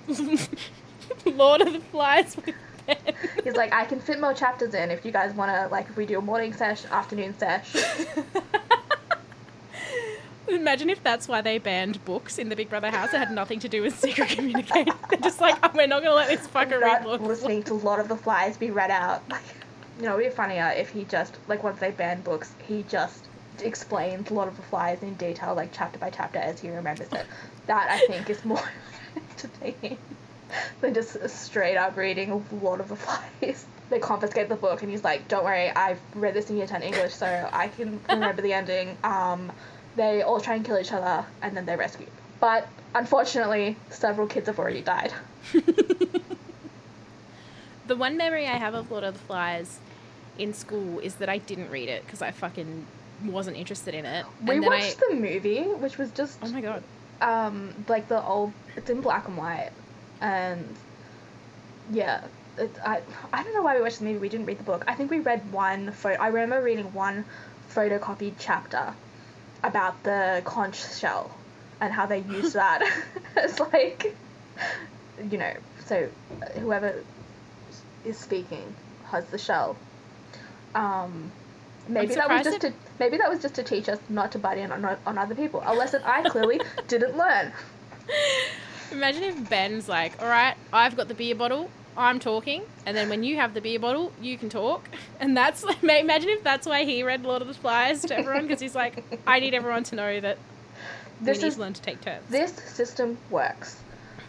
S1: Lord of the Flies with Ben.
S2: He's like, I can fit more chapters in if you guys want to, like, if we do a morning sesh, afternoon sesh.
S1: Imagine if that's why they banned books in the Big Brother house. It had nothing to do with secret communication. They're just like, oh, we're not going to let this fucker read
S2: not
S1: Lord of the
S2: listening to Lord of the Flies be read out. Like, you know, it'd be funnier if he just like once they banned books, he just explains Lord of the Flies in detail, like chapter by chapter as he remembers it. That I think is more entertaining than just straight up reading of Lord of the Flies. They confiscate the book and he's like, Don't worry, I've read this in year ten English so I can remember the ending. Um they all try and kill each other and then they rescue. But unfortunately, several kids have already died.
S1: The one memory I have of Lord of the Flies in school is that I didn't read it because I fucking wasn't interested in it.
S2: We
S1: and
S2: watched
S1: I,
S2: the movie, which was just
S1: oh my god,
S2: um like the old it's in black and white and yeah it, I, I don't know why we watched the movie we didn't read the book i think we read one photo i remember reading one photocopied chapter about the conch shell and how they use that. As like you know so whoever is speaking has the shell. Um maybe that was just to maybe that was just to teach us not to butt in on, on other people. A lesson i clearly didn't learn.
S1: Imagine if Ben's like, all right, I've got the beer bottle, I'm talking, and then when you have the beer bottle, you can talk. And that's, imagine if that's why he read Lord of the Flies to everyone, because he's like, I need everyone to know that
S2: this
S1: we need
S2: is
S1: to learn to take turns.
S2: this system works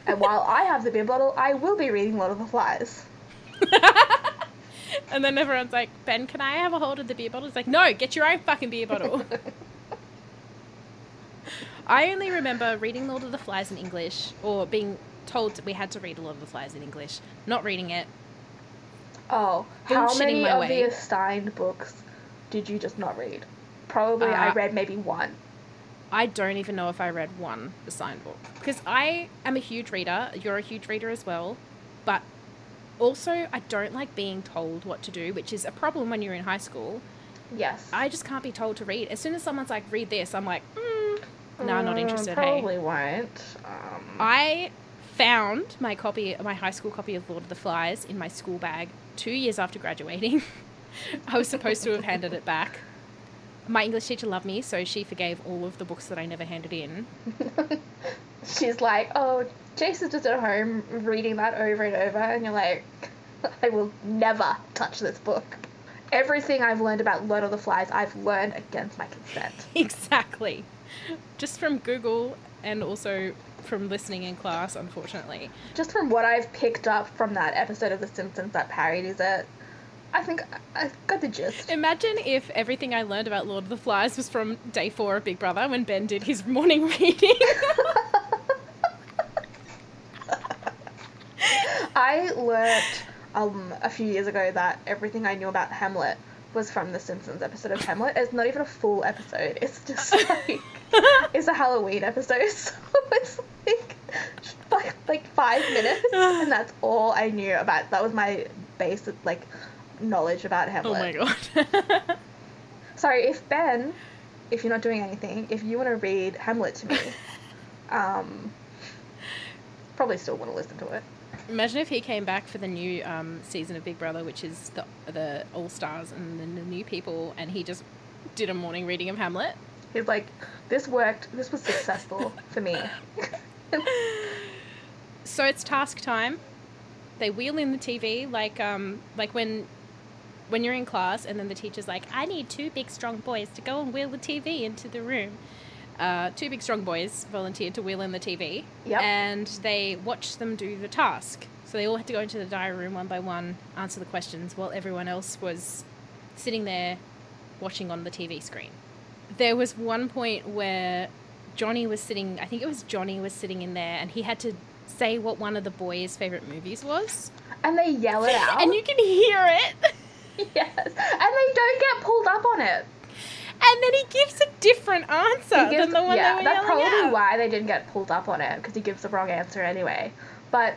S2: and while i have the beer bottle i will be reading lord of the flies
S1: and then everyone's like, Ben, can I have a hold of the beer bottle? He's like, no, get your own fucking beer bottle. I only remember reading Lord of the Flies in English, or being told we had to read Lord of the Flies in English, not reading it.
S2: oh how many of
S1: way.
S2: the assigned books did you just not read probably i
S1: Uh,
S2: read maybe one
S1: I don't even know if I read one assigned book because I am a huge reader. You're a huge reader as well, but also I don't like being told what to do, which is a problem when you're in high school.
S2: yes
S1: I just can't be told to read. As soon as someone's like, "Read this," I'm like, mm, "No, I'm not
S2: Mm,
S1: interested." Hey,
S2: probably won't um,
S1: I found my copy, my high school copy of Lord of the Flies, in my school bag two years after graduating. I was supposed to have handed it back. My English teacher loved me, so she forgave all of the books that I never handed in.
S2: she's like oh jason's just at home reading that over and over and you're like i will never touch this book everything i've learned about lord of the flies i've learned against my consent
S1: Exactly. Just from Google and also from listening in class, unfortunately.
S2: just from what I've picked up from that episode of The Simpsons that parodies it, I think I got the gist.
S1: Imagine if everything I learned about Lord of the Flies was from day four of Big Brother when Ben did his morning reading.
S2: I learnt um, a few years ago that everything I knew about Hamlet was from the Simpsons episode of Hamlet. It's not even a full episode. It's just like it's a Halloween episode, so it's like like, like five minutes, and that's all I knew about. That was my basic like knowledge about Hamlet.
S1: oh my god.
S2: Sorry, if Ben, if you're not doing anything, if you want to read Hamlet to me, um, probably still want to listen to it.
S1: Imagine if he came back for the new um, season of Big Brother, which is the the All Stars and then the new people, and he just did a morning reading of Hamlet.
S2: He's like, this worked. This was successful for me.
S1: So it's task time. They wheel in the TV like um like when when you're in class and then the teacher's like, I need two big strong boys to go and wheel the TV into the room. Uh, two big strong boys volunteered to wheel in the TV.
S2: Yep.
S1: And they watched them do the task. So they all had to go into the diary room one by one, answer the questions, while everyone else was sitting there watching on the TV screen. There was one point where Johnny was sitting, I think it was Johnny was sitting in there, and he had to say what one of the boys' favorite movies was.
S2: and they yell it out.
S1: And you can hear it.
S2: yes, and they don't get pulled up on it.
S1: And then he gives a different answer
S2: gives-
S1: than the one
S2: yeah,
S1: they were
S2: that's probably
S1: out.
S2: why they didn't get pulled up on it because he gives the wrong answer anyway. But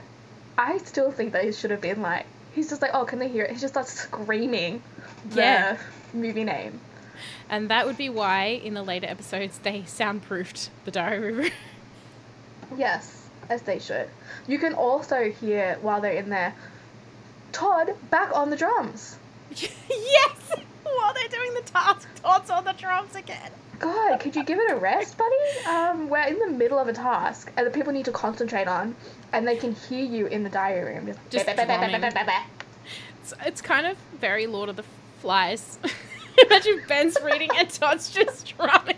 S2: I still think that he should have been like, he's just like, oh, can they hear it? He just starts screaming the
S1: Yeah.
S2: movie name.
S1: And that would be why in the later episodes they soundproofed the diary room.
S2: Yes, as they should. You can also hear while they're in there, Todd back on the drums.
S1: yes! While they're doing the task, Todd's on the drums again.
S2: God, could you give it a rest, buddy? Um, we're in the middle of a task, and the people need to concentrate on, and they can hear you in the diary room. Just,
S1: Just
S2: bah, bah, bah.
S1: It's, it's kind of very Lord of the Flies. Imagine Ben's reading and Todd's just drumming.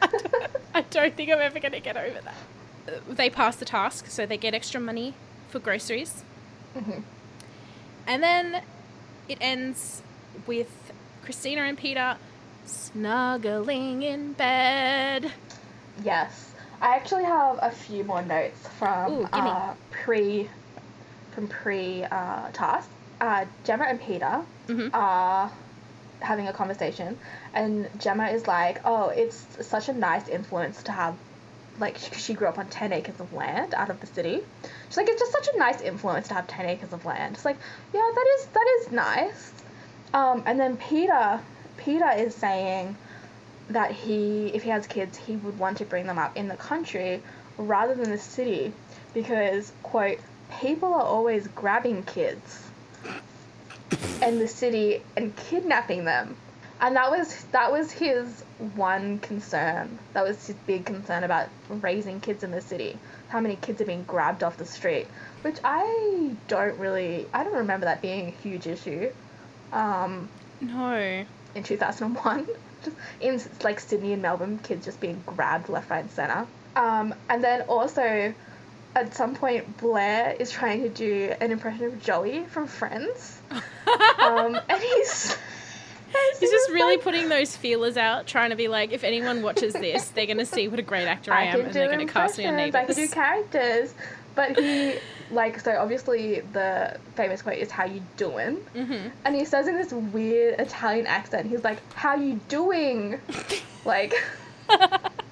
S1: I don't, I don't think I'm ever going to get over that. They pass the task, so they get extra money for groceries.
S2: Mhm.
S1: And then it ends with Christina and Peter snuggling in bed.
S2: Yes, I actually have a few more notes from
S1: Ooh,
S2: uh, pre, from pre uh, task. Uh, Gemma and Peter
S1: Mhm.
S2: are having a conversation, and Gemma is like, "Oh, it's such a nice influence to have." Like she, she grew up on ten acres of land out of the city. She's like, it's just such a nice influence to have ten acres of land. It's like, yeah, that is that is nice. Um, and then Peter, Peter is saying that he, if he has kids, he would want to bring them up in the country rather than the city because, quote, people are always grabbing kids in the city and kidnapping them. And that was that was his one concern. That was his big concern about raising kids in the city. How many kids are being grabbed off the street, which I don't really I don't remember that being a huge issue. Um,
S1: No.
S2: in 2001 just in like sydney and melbourne kids just being grabbed left right and center um, and then also at some point blair is trying to do an impression of joey from friends. Um, and he's
S1: He's just really putting those feelers out, trying to be like, if anyone watches this, they're going to see what a great actor I, am, and
S2: do
S1: they're going to cast me on
S2: impressions, I can do characters. But he like so obviously the famous quote is how you doing?
S1: Hmm
S2: and he says in this weird italian accent he's like how you doing? Like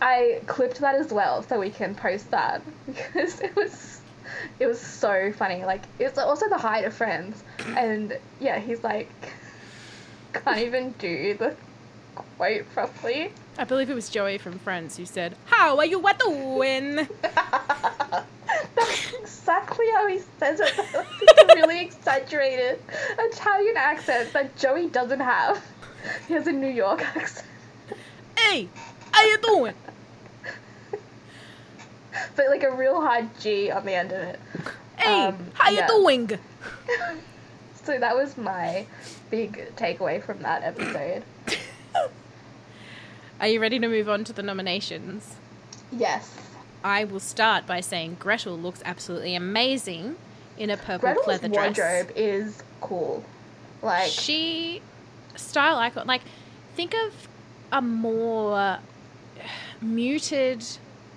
S2: I clipped that as well so we can post that because it was it was so funny. Like it's also the height of friends, and yeah, he's like can't even do the quote properly.
S1: I believe it was Joey from Friends who said, "How are you doing?"
S2: That's exactly how he says it. It's a really exaggerated Italian accent that Joey doesn't have. He has a New York accent.
S1: hey, how you doing?
S2: but like a real hard G on the end of it.
S1: Hey,
S2: Um,
S1: how you
S2: yeah.
S1: doing?
S2: So that was my big takeaway from that episode.
S1: Are you ready to move on to the nominations?
S2: Yes.
S1: I will start by saying Gretel looks absolutely amazing in a purple
S2: Gretel's
S1: leather dress.
S2: wardrobe is cool. Like
S1: she style icon. Like, think of a more muted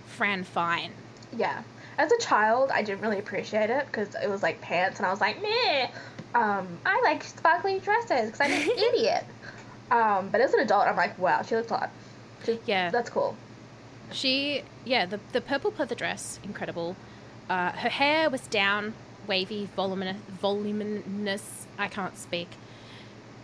S1: Fran Fine.
S2: yeah. As a child, I didn't really appreciate it because it was like pants, and I was like, meh. Um, I like sparkly dresses because I'm an idiot. Um, but as an adult, I'm like, wow, she looks hot. She-
S1: Yeah.
S2: That's cool.
S1: She, yeah, the the purple pleather dress, incredible. Uh, her hair was down, wavy, voluminous, voluminous. I can't speak.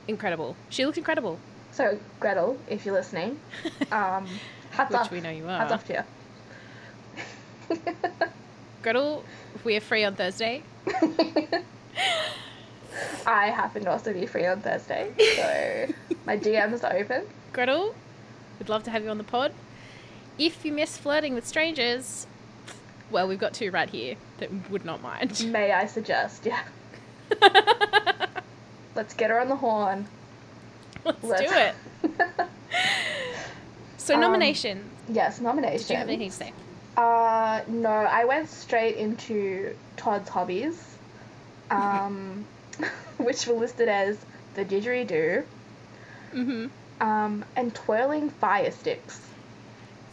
S1: Incredible. She looked incredible.
S2: So Gretel, if you're listening, um, hats
S1: Which
S2: off.
S1: we know you
S2: Hats
S1: are.
S2: off to you.
S1: Gretel, we are free on Thursday.
S2: I happen to also be free on Thursday, so my DMs are open.
S1: Gretel, we'd love to have you on the pod. If you miss flirting with strangers, well, we've got two right here that would not mind.
S2: May I suggest? Yeah, let's get her on the horn.
S1: Let's
S2: Let's
S1: do it. So,
S2: Um,
S1: nomination.
S2: yes, nomination.
S1: Did you have anything to say?
S2: Uh, no, I went straight into Todd's hobbies, um, which were listed as the didgeridoo
S1: hmm
S2: um, and twirling fire sticks.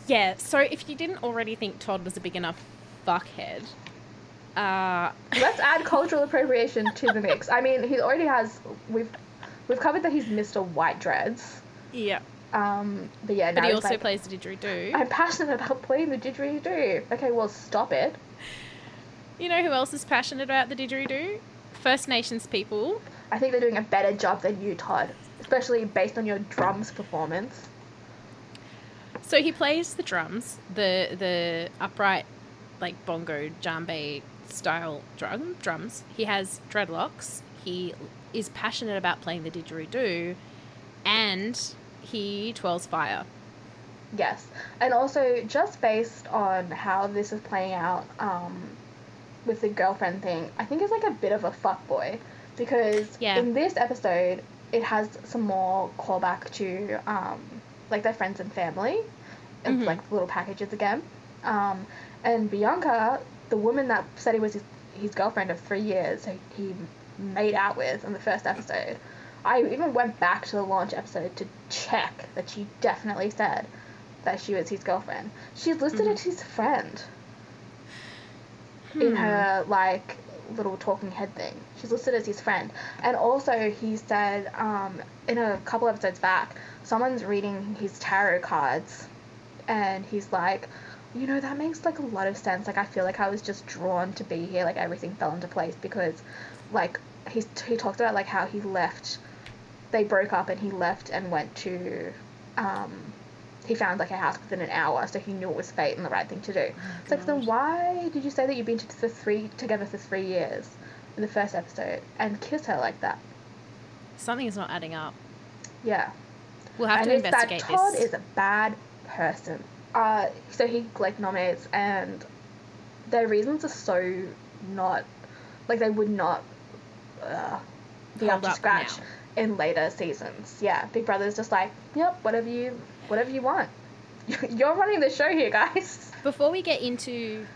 S1: Yeah, so if you didn't already think Todd was a big enough fuckhead, uh,
S2: Let's add cultural appropriation to the mix. I mean, he already has. We've we've covered that he's Mr. White Dreads.
S1: yeah.
S2: Um, but yeah,
S1: But he also
S2: like,
S1: plays the didgeridoo.
S2: I'm passionate about playing the didgeridoo. Okay, well, stop it.
S1: You know who else is passionate about the didgeridoo? First Nations people.
S2: I think they're doing a better job than you, Todd, especially based on your drums performance.
S1: So he plays the drums, the the upright, like bongo djembe style drum drums. He has dreadlocks. he is passionate about playing the didgeridoo, and he twirls fire.
S2: Yes, and also just based on how this is playing out um, with the girlfriend thing, I think it's like a bit of a fuckboy because
S1: Yeah.
S2: in this episode it has some more callback to um, like their friends and family, and
S1: Mhm.
S2: like little packages again. Um, and Bianca, the woman that said he was his, his girlfriend of three years, he made out with in the first episode. I even went back to the launch episode to check that she definitely said that she was his girlfriend. She's listed
S1: Mhm.
S2: as his friend in
S1: Hmm.
S2: her like little talking head thing. She's listed as his friend. And also he said um, in a couple episodes back, someone's reading his tarot cards and he's like, you know, that makes like a lot of sense. Like I feel like I was just drawn to be here, like everything fell into place because like he's he talked about like how he left they broke up and he left and went to um he found like a house within an hour, so he knew it was fate and the right thing to do. it's like then why did you say that you've been to for three together for three years in the first episode and kiss her like that?
S1: something is not adding up.
S2: Yeah.
S1: We'll have
S2: and
S1: to
S2: it's
S1: investigate
S2: that Todd
S1: this.
S2: is a bad person. Uh, so he like nominates, and their reasons are so not like they would not uh, up to scratch
S1: now.
S2: in later seasons. Yeah, Big Brother's just like, yep, whatever you whatever you want. You're running the show here, guys.
S1: Before we get into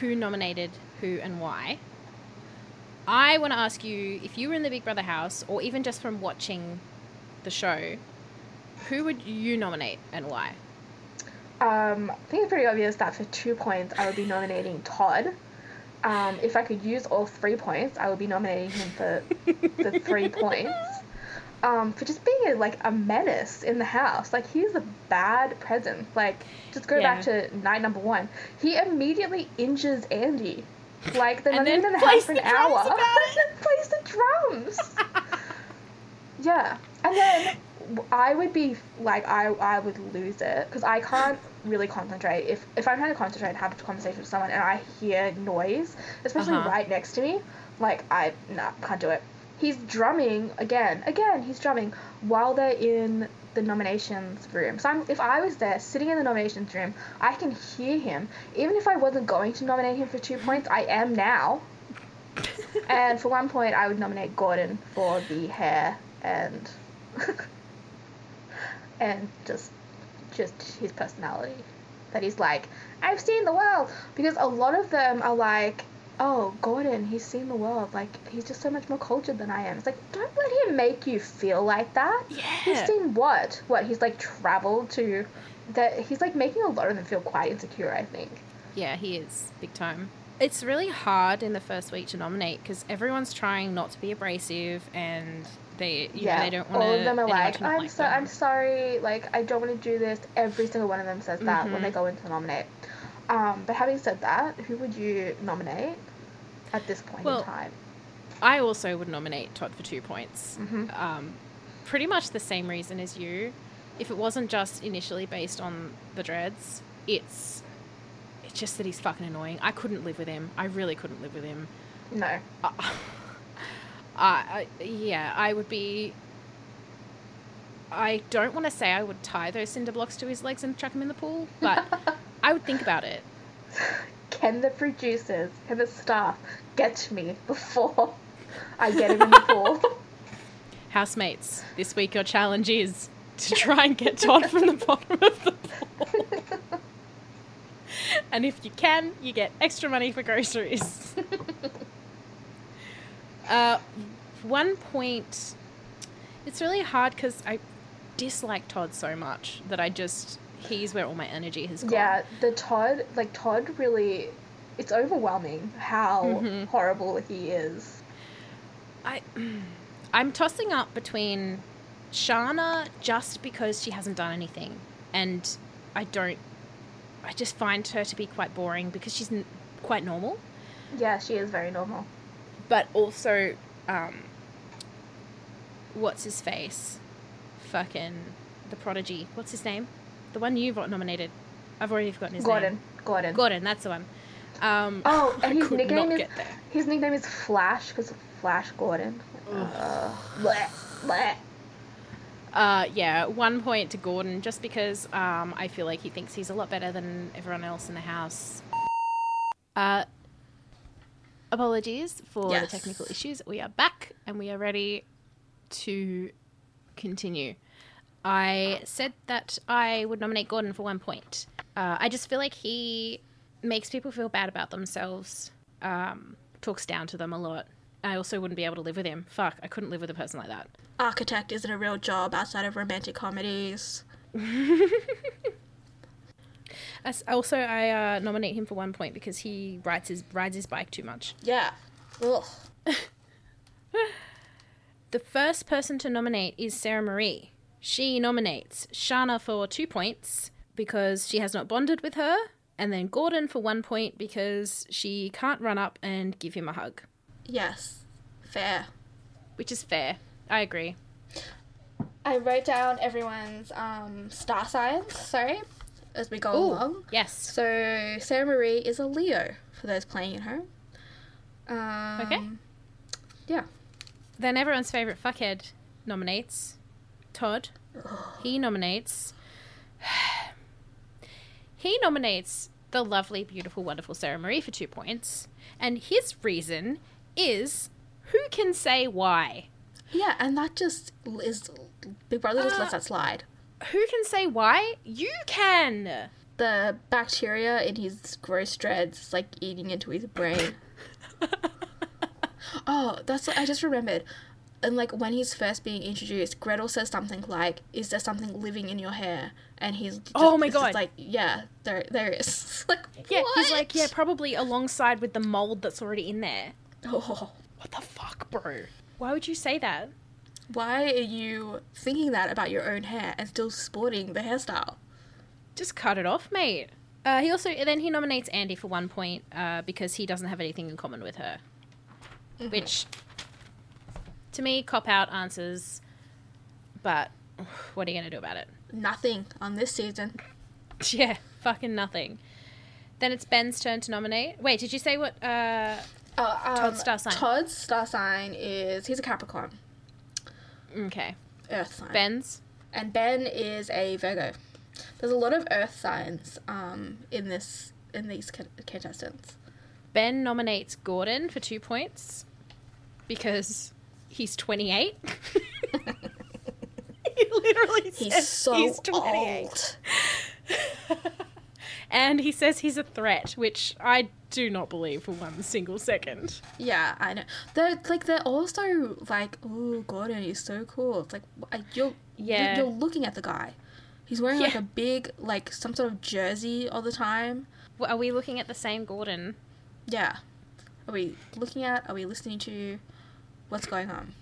S1: who nominated who and why, I want to ask you if you were in the Big Brother house, or even just from watching the show, who would you nominate and why?
S2: Um, I think it's pretty obvious that for two points, I would be nominating Todd. Um, if I could use all three points, I would be nominating him for the three points. Um, for just being a, like a menace in the house. Like he's a bad presence. Like just go back to night number one. He immediately injures Andy. Like they're not even
S1: then
S2: in the house for an
S1: the drums
S2: hour. and plays the drums. Yeah, and then I would be like I I would lose it because I can't really concentrate if if I'm trying to concentrate and have a conversation with someone and I hear noise, especially
S1: Uh-huh.
S2: right next to me, like I nah can't do it. He's drumming again, again. He's drumming while they're in the nominations room. So I'm, if I was there sitting in the nominations room, I can hear him. Even if I wasn't going to nominate him for two points, I am now. and for one point, I would nominate Gordon for the hair and and just just his personality. That he's like, I've seen the world because a lot of them are like, oh, Gordon, he's seen the world. Like he's just so much more cultured than I am. It's like, don't let him make you feel like that.
S1: yeah He's
S2: seen what? What he's like traveled to. That he's like making a lot of them feel quite insecure. I think.
S1: Yeah, he is big time. It's really hard in the first week to nominate because everyone's trying not to be abrasive and they, you know, they don't want
S2: all of them are like, I'm
S1: like
S2: so,
S1: them."
S2: I'm sorry, like I don't want to do this. Every single one of them says that when
S1: Mhm.
S2: they go in to nominate. Um, but having said that, who would you nominate at this point
S1: Well,
S2: in time?
S1: I also would nominate Todd for two points.
S2: Mhm.
S1: Um, pretty much the same reason as you. If it wasn't just initially based on the dreads, it's it's just that he's fucking annoying. I couldn't live with him. I really couldn't live with him.
S2: No.
S1: Uh, I, I yeah, I would be. I don't want to say I would tie those cinder blocks to his legs and chuck him in the pool, but I would think about it.
S2: Can the producers, can the staff get to me before I get him in the pool?
S1: Housemates, this week your challenge is to try and get Todd from the bottom of the pool. And if you can, you get extra money for groceries. Uh, one point, it's really hard because I dislike Todd so much that I just, he's where all my energy has gone.
S2: yeah, the Todd, like Todd really, it's overwhelming how
S1: Mhm.
S2: horrible he is.
S1: I, I'm tossing up between Shana just because she hasn't done anything, and I don't. I just find her to be quite boring because she's n- quite normal,
S2: Yeah, she is very normal.
S1: But also, um, what's his face? Fucking the prodigy. What's his name? The one you've nominated. I've already forgotten his
S2: Gordon.
S1: name.
S2: Gordon.
S1: Gordon. Gordon. That's the one. Um,
S2: Oh, and his nickname is his nickname is Flash because
S5: Flash Gordon. Uh, bleh, bleh.
S1: Uh, yeah, one point to Gordon, just because um, I feel like he thinks he's a lot better than everyone else in the house. Uh, apologies for
S2: Yes.
S1: the technical issues. We are back and we are ready to continue. I said that I would nominate Gordon for one point. Uh, I just feel like he makes people feel bad about themselves, um, talks down to them a lot. I also wouldn't be able to live with him. Fuck, I couldn't live with a person like that.
S2: Architect isn't a real job outside of romantic comedies.
S1: Also, I uh, nominate him for one point because he rides his rides his bike too much.
S2: Yeah. Ugh.
S1: The first person to nominate is Sara-Marie. She nominates Shana for two points because she has not bonded with her, and then Gordon for one point because she can't run up and give him a hug,
S2: Yes. Fair.
S1: which is fair. I agree.
S2: I wrote down everyone's um, star signs, sorry, as we go
S1: Ooh,
S2: along.
S1: yes.
S2: So Sara-Marie is a Leo for those playing at home. Um,
S1: Okay.
S2: Yeah.
S1: Then everyone's favorite fuckhead nominates Todd. He nominates. he nominates the lovely, beautiful, wonderful Sara-Marie for two points, and his reason is who can say why?
S2: Yeah, and that just is Big Brother just
S1: Uh,
S2: lets that slide.
S1: Who can say why? You can.
S2: The bacteria in his gross dreads is like eating into his brain. oh, that's what I just remembered. And like when he's first being introduced, Gretel says something like, "Is there something living in your hair?" And he's oh just,
S1: Oh my God.
S2: like yeah, there there is. like
S1: Yeah, he's like, yeah, probably alongside with the mold that's already in there.
S2: Oh,
S1: What the fuck, bro? Why would you say that?
S2: Why are you thinking that about your own hair and still sporting the hairstyle?
S1: Just cut it off, mate. Uh, he also then he nominates Andy for one point uh, because he doesn't have anything in common with her, which to me cop out answers. But what are you gonna do about it?
S2: Nothing on this season.
S1: Yeah, fucking nothing. Then it's Ben's turn to nominate. Wait, did you say what? Uh,
S2: Oh, um,
S1: Todd's star sign.
S2: Todd's star sign is he's a Capricorn,
S1: okay,
S2: Earth sign.
S1: Ben's.
S2: and Ben is a Virgo. There's a lot of Earth signs um, in this in these contestants.
S1: Ben nominates Gordon for two points because he's 28. he literally
S2: He's
S1: says
S2: so
S1: he's 28.
S2: old.
S1: And he says he's a threat, which I do not believe for one single second.
S2: Yeah, I know. They're like they're also like, oh, Gordon is so cool. It's like you're
S1: Yeah.
S2: you're, you're looking at the guy. He's wearing like a big like some sort of jersey all the time.
S1: W- Are we looking at the same Gordon?
S2: Yeah. Are we looking at? Are we listening to? What's going on?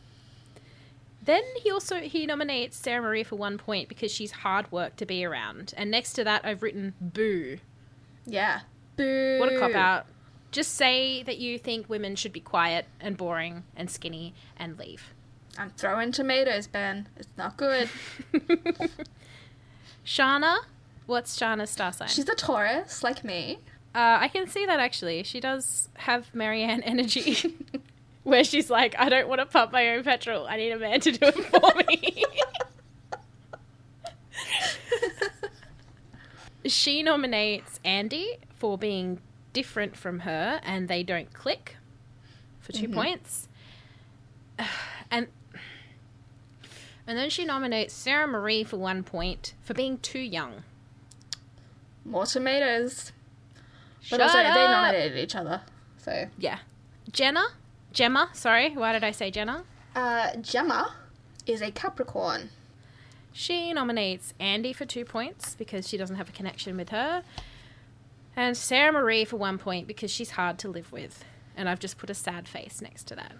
S1: Then he also he nominates Sara-Marie for one point because she's hard work to be around. And next to that I've written boo.
S2: Yeah. Boo.
S1: What a cop out. Just say that you think women should be quiet and boring and skinny and leave.
S2: I'm throwing tomatoes, Ben. It's not good.
S1: Shana, what's Shana's star sign?
S2: She's a Taurus, like me.
S1: Uh, I can see that actually. She does have Marianne energy, where she's like, I don't want to pump my own petrol. I need a man to do it for me. she nominates Andy for being different from her, and they don't click for 2 points. And and then she nominates Sara-Marie for one point for being too young.
S2: More tomatoes. But
S1: Shut
S2: also, they nominated each other. So,
S1: Yeah. Jenna? Gemma, sorry. Why did I say Jenna?
S2: uh, Gemma is a Capricorn.
S1: She nominates Andy for two points because she doesn't have a connection with her. And Sara-Marie for one point because she's hard to live with. And I've just put a sad face next to that.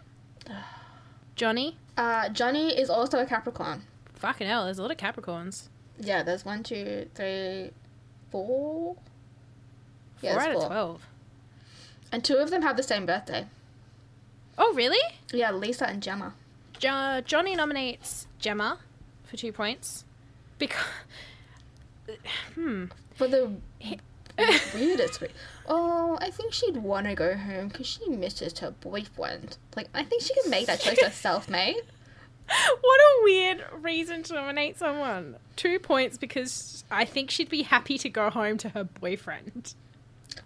S1: Johnny?
S2: Uh, Johnny is also a Capricorn.
S1: Fucking hell, there's a lot of Capricorns.
S2: Yeah, there's one, two, three, four. Yeah,
S1: four out of 12.
S2: And two of them have the same birthday.
S1: Oh, really?
S2: Yeah, Lisa and Gemma.
S1: Jo- Johnny nominates Gemma for two points. Because. Hmm.
S2: For the weirdest. re- Oh, I think she'd want to go home because she misses her boyfriend. Like, I think she can make that choice herself, mate.
S1: What a weird reason to nominate someone. Two points because I think she'd be happy to go home to her boyfriend.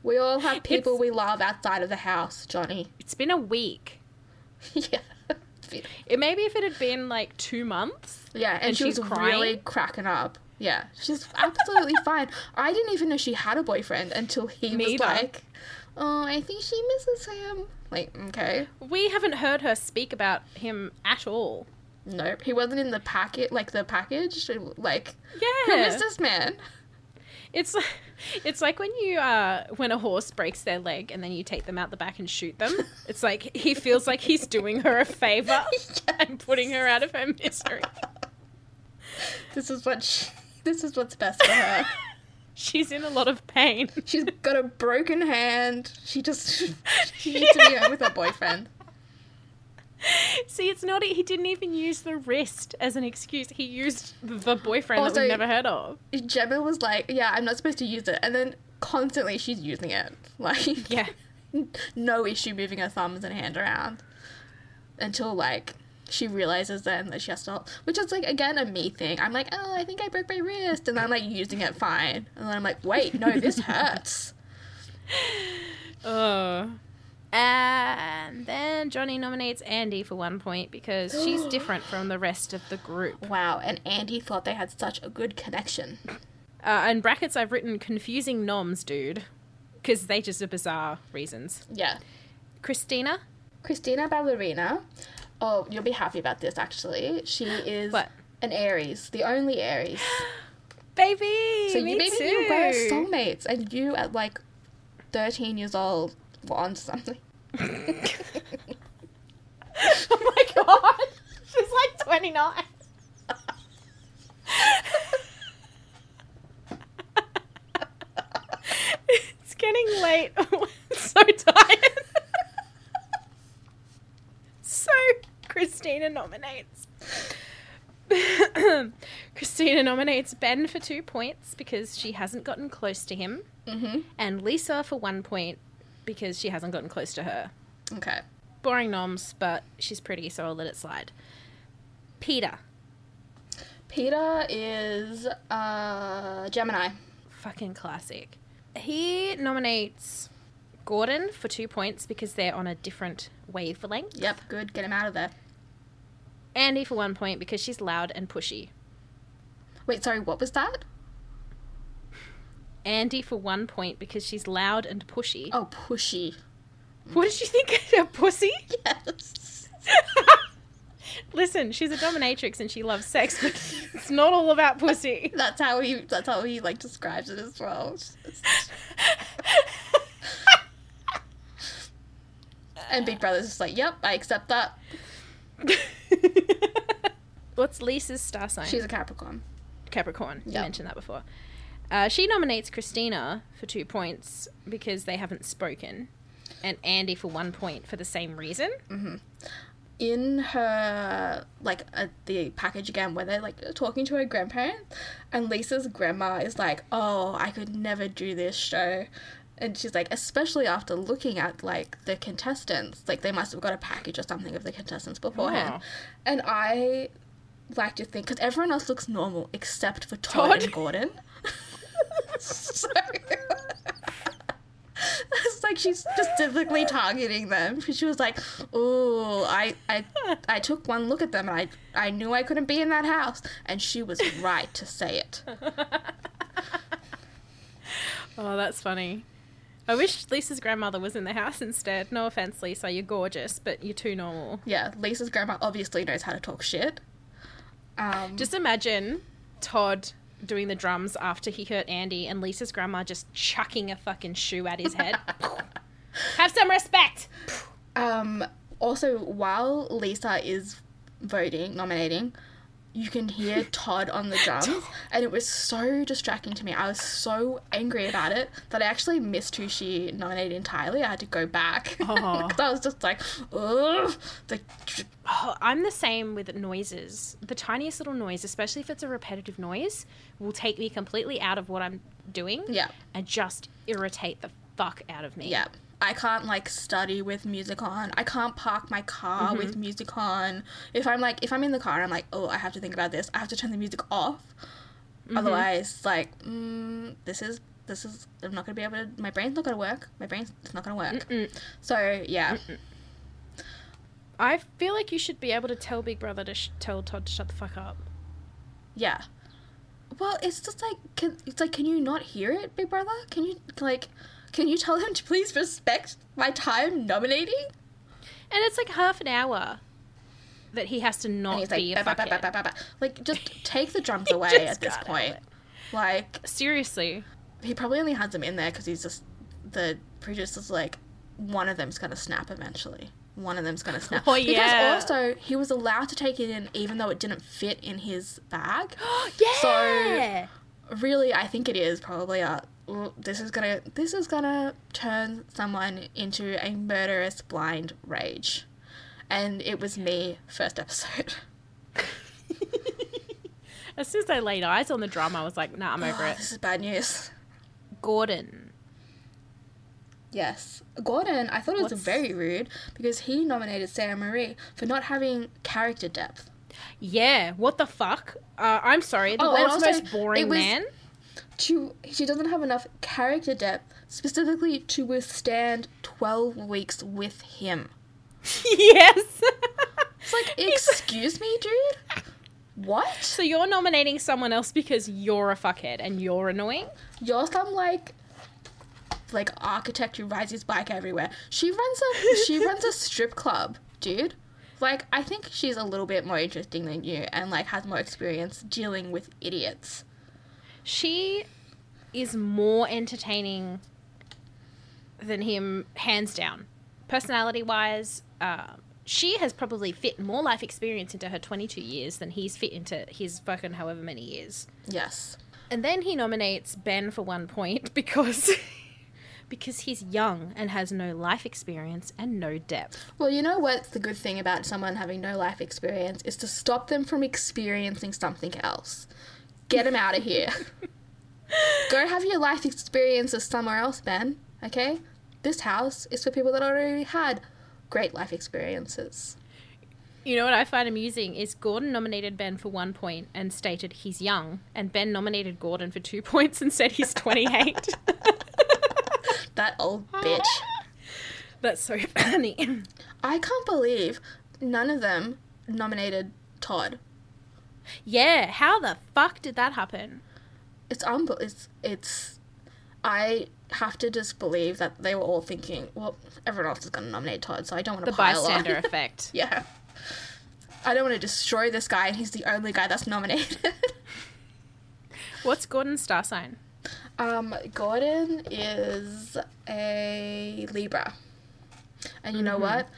S2: We all have people
S1: It's-
S2: we love outside of the house, Johnny.
S1: It's been a week.
S2: yeah.
S1: It maybe if it had been like two months.
S2: Yeah, and,
S1: And
S2: she was
S1: she's
S2: really cracking up. Yeah, she's absolutely fine. I didn't even know she had a boyfriend until he
S1: Me
S2: was
S1: either.
S2: like, "Oh, I think she misses him." Like, okay,
S1: We haven't heard her speak about him at all.
S2: nope, he wasn't in the packet, like the package. Like, who
S1: Yeah.
S2: is this man?
S1: It's it's like when you uh when a horse breaks their leg and then you take them out the back and shoot them. It's like he feels like he's doing her a favor and putting her out of her misery.
S2: This is what she, this is what's best for her.
S1: She's in a lot of pain.
S2: She's got a broken hand. She just she needs to be home with her boyfriend.
S1: See, it's not he didn't even use the wrist as an excuse. He used the boyfriend that we've never heard of.
S2: Gemma was like, "Yeah, I'm not supposed to use it," and then constantly she's using it. Like,
S1: Yeah.
S2: no issue moving her thumbs and hand around until like she realizes then that she has to, which is like again a me thing. I'm like, oh, I think I broke my wrist, and I'm like using it fine, and then I'm like, wait, no, this hurts.
S1: Oh. And then Johnny nominates Andy for one point because she's different from the rest of the group.
S2: Wow, and Andy thought they had such a good connection.
S1: Uh, in brackets, I've written confusing noms, dude, because they just are bizarre reasons.
S2: Yeah,
S1: Christina,
S2: Christina Ballerina. Oh, you'll be happy about this actually. She is
S1: What?
S2: an Aries, the only Aries.
S1: baby.
S2: So you maybe
S1: too.
S2: you were soulmates, and you at like thirteen years old on something.
S1: oh my god, she's like twenty nine. it's getting late. I'm so tired. so Christina nominates. Christina nominates Ben for two points because she hasn't gotten close to him,
S2: Mm-hmm.
S1: and Lisa for one point because she hasn't gotten close to her.
S2: Okay.
S1: Boring noms, but she's pretty, so I'll let it slide. Peter,
S2: Peter is uh Gemini.
S1: fucking classic. He nominates Gordon for two points because they're on a different wavelength.
S2: Yep, good. Get him out of there.
S1: Andy for one point because she's loud and pushy.
S2: Wait, sorry, what was that?
S1: Andy for one point because she's loud and pushy.
S2: Oh, pushy.
S1: What did you think? A pussy?
S2: Yes.
S1: Listen, she's a dominatrix and she loves sex, but it's not all about pussy.
S2: That's how he. That's how he like describes it as well. And Big Brother's just like, yep, I accept that.
S1: What's Lisa's star sign?
S2: She's a Capricorn.
S1: Capricorn. You mentioned that before. Uh, she nominates Christina for two points because they haven't spoken, and Andy for one point for the same reason.
S2: in her like at the package again where they're like talking to her grandparents and lisa's grandma is like oh i could never do this show and she's like especially after looking at like the contestants like they must have got a package or something of the contestants beforehand
S1: Oh.
S2: and i like to think because everyone else looks normal except for todd,
S1: Todd?
S2: and gordon so it's like she's specifically targeting them because she was like, "Oh, I, I, I took one look at them and I, I knew I couldn't be in that house," and she was right to say it.
S1: Oh, that's funny. I wish Lisa's grandmother was in the house instead. No offense, Lisa, you're gorgeous, but you're too normal.
S2: Yeah, Lisa's grandma obviously knows how to talk shit. Um,
S1: Just imagine Todd doing the drums after he hurt Andy, and Lisa's grandma just chucking a fucking shoe at his head. Have some respect.
S2: Um, also, while Lisa is voting, nominating, you can hear Todd on the drums, and it was so distracting to me. I was so angry about it that I actually missed who she nominated entirely. I had to go back
S1: Oh.
S2: 'Cause I was just like, ugh. The,
S1: Oh, I'm the same with noises. The tiniest little noise, especially if it's a repetitive noise, will take me completely out of what I'm doing
S2: Yeah.
S1: and just irritate the fuck out of me.
S2: Yeah. I can't like study with music on. I can't park my car
S1: Mm-hmm.
S2: with music on. If I'm like if I'm in the car I'm like, "Oh, I have to think about this." I have to turn the music off.
S1: Mm-hmm.
S2: Otherwise, like, mm, this is this is I'm not going to be able to my brain's not going to work. My brain's it's not going to work.
S1: Mm-mm.
S2: So, yeah.
S1: I feel like you should be able to tell Big Brother to sh- tell Todd to shut the fuck up.
S2: Yeah. Well, it's just like can, it's like can you not hear it, Big Brother? Can you like can you tell him to please respect my time nominating?
S1: And it's like half an hour that he has to not
S2: he's
S1: be
S2: like,
S1: a
S2: "Ba, ba, ba,
S1: fuckhead.
S2: ba, ba, ba." like just take the drums away at this point. Like
S1: Seriously.
S2: he probably only has them in there because he's just the producer's like one of them's gonna snap eventually. One of them's gonna snap.
S1: Oh, yeah.
S2: Because also he was allowed to take it in even though it didn't fit in his bag.
S1: yeah.
S2: So really i think it is probably a this is gonna this is gonna turn someone into a murderous blind rage and it was me first episode
S1: as soon as I laid eyes on the drum, I was like, nah, I'm over
S2: Oh,
S1: it.
S2: this is bad news
S1: Gordon.
S2: yes gordon i thought it was
S1: What's-
S2: very rude because he nominated Sara-Marie for not having character depth
S1: Yeah, what the fuck? Uh, I'm sorry, the
S2: Oh,
S1: world's
S2: also,
S1: most boring
S2: was-
S1: man.
S2: To she doesn't have enough character depth specifically to withstand 12 weeks with him
S1: yes.
S2: it's like excuse me dude what
S1: so you're nominating someone else because you're a fuckhead and you're annoying?
S2: You're some like like architect who rides his bike everywhere. She runs a she runs a strip club, dude. Like I think she's a little bit more interesting than you and like has more experience dealing with idiots.
S1: She is more entertaining than him, hands down. Personality wise, um, she has probably fit more life experience into her 22 years than he's fit into his fucking however many years.
S2: Yes.
S1: And then he nominates Ben for one point because because he's young and has no life experience and no depth.
S2: Well, you know what's the good thing about someone having no life experience is to stop them from experiencing something else. Get them out of here. Go have your life experiences somewhere else, Ben. Okay? This house is for people that already had great life experiences.
S1: You know what I find amusing is Gordon nominated Ben for one point and stated he's young, and Ben nominated Gordon for two points and said he's 28.
S2: That old bitch.
S1: That's so funny.
S2: I can't believe none of them nominated Todd.
S1: Yeah, how the fuck did that happen?
S2: It's unbel- it's it's I have to just believe that they were all thinking, well, everyone else is going to nominate Todd, so I don't want
S1: The
S2: to pile
S1: bystander effect.
S2: yeah. I don't want to destroy this guy and he's the only guy that's nominated.
S1: What's Gordon's star sign?
S2: um Gordon is a Libra. And you know what?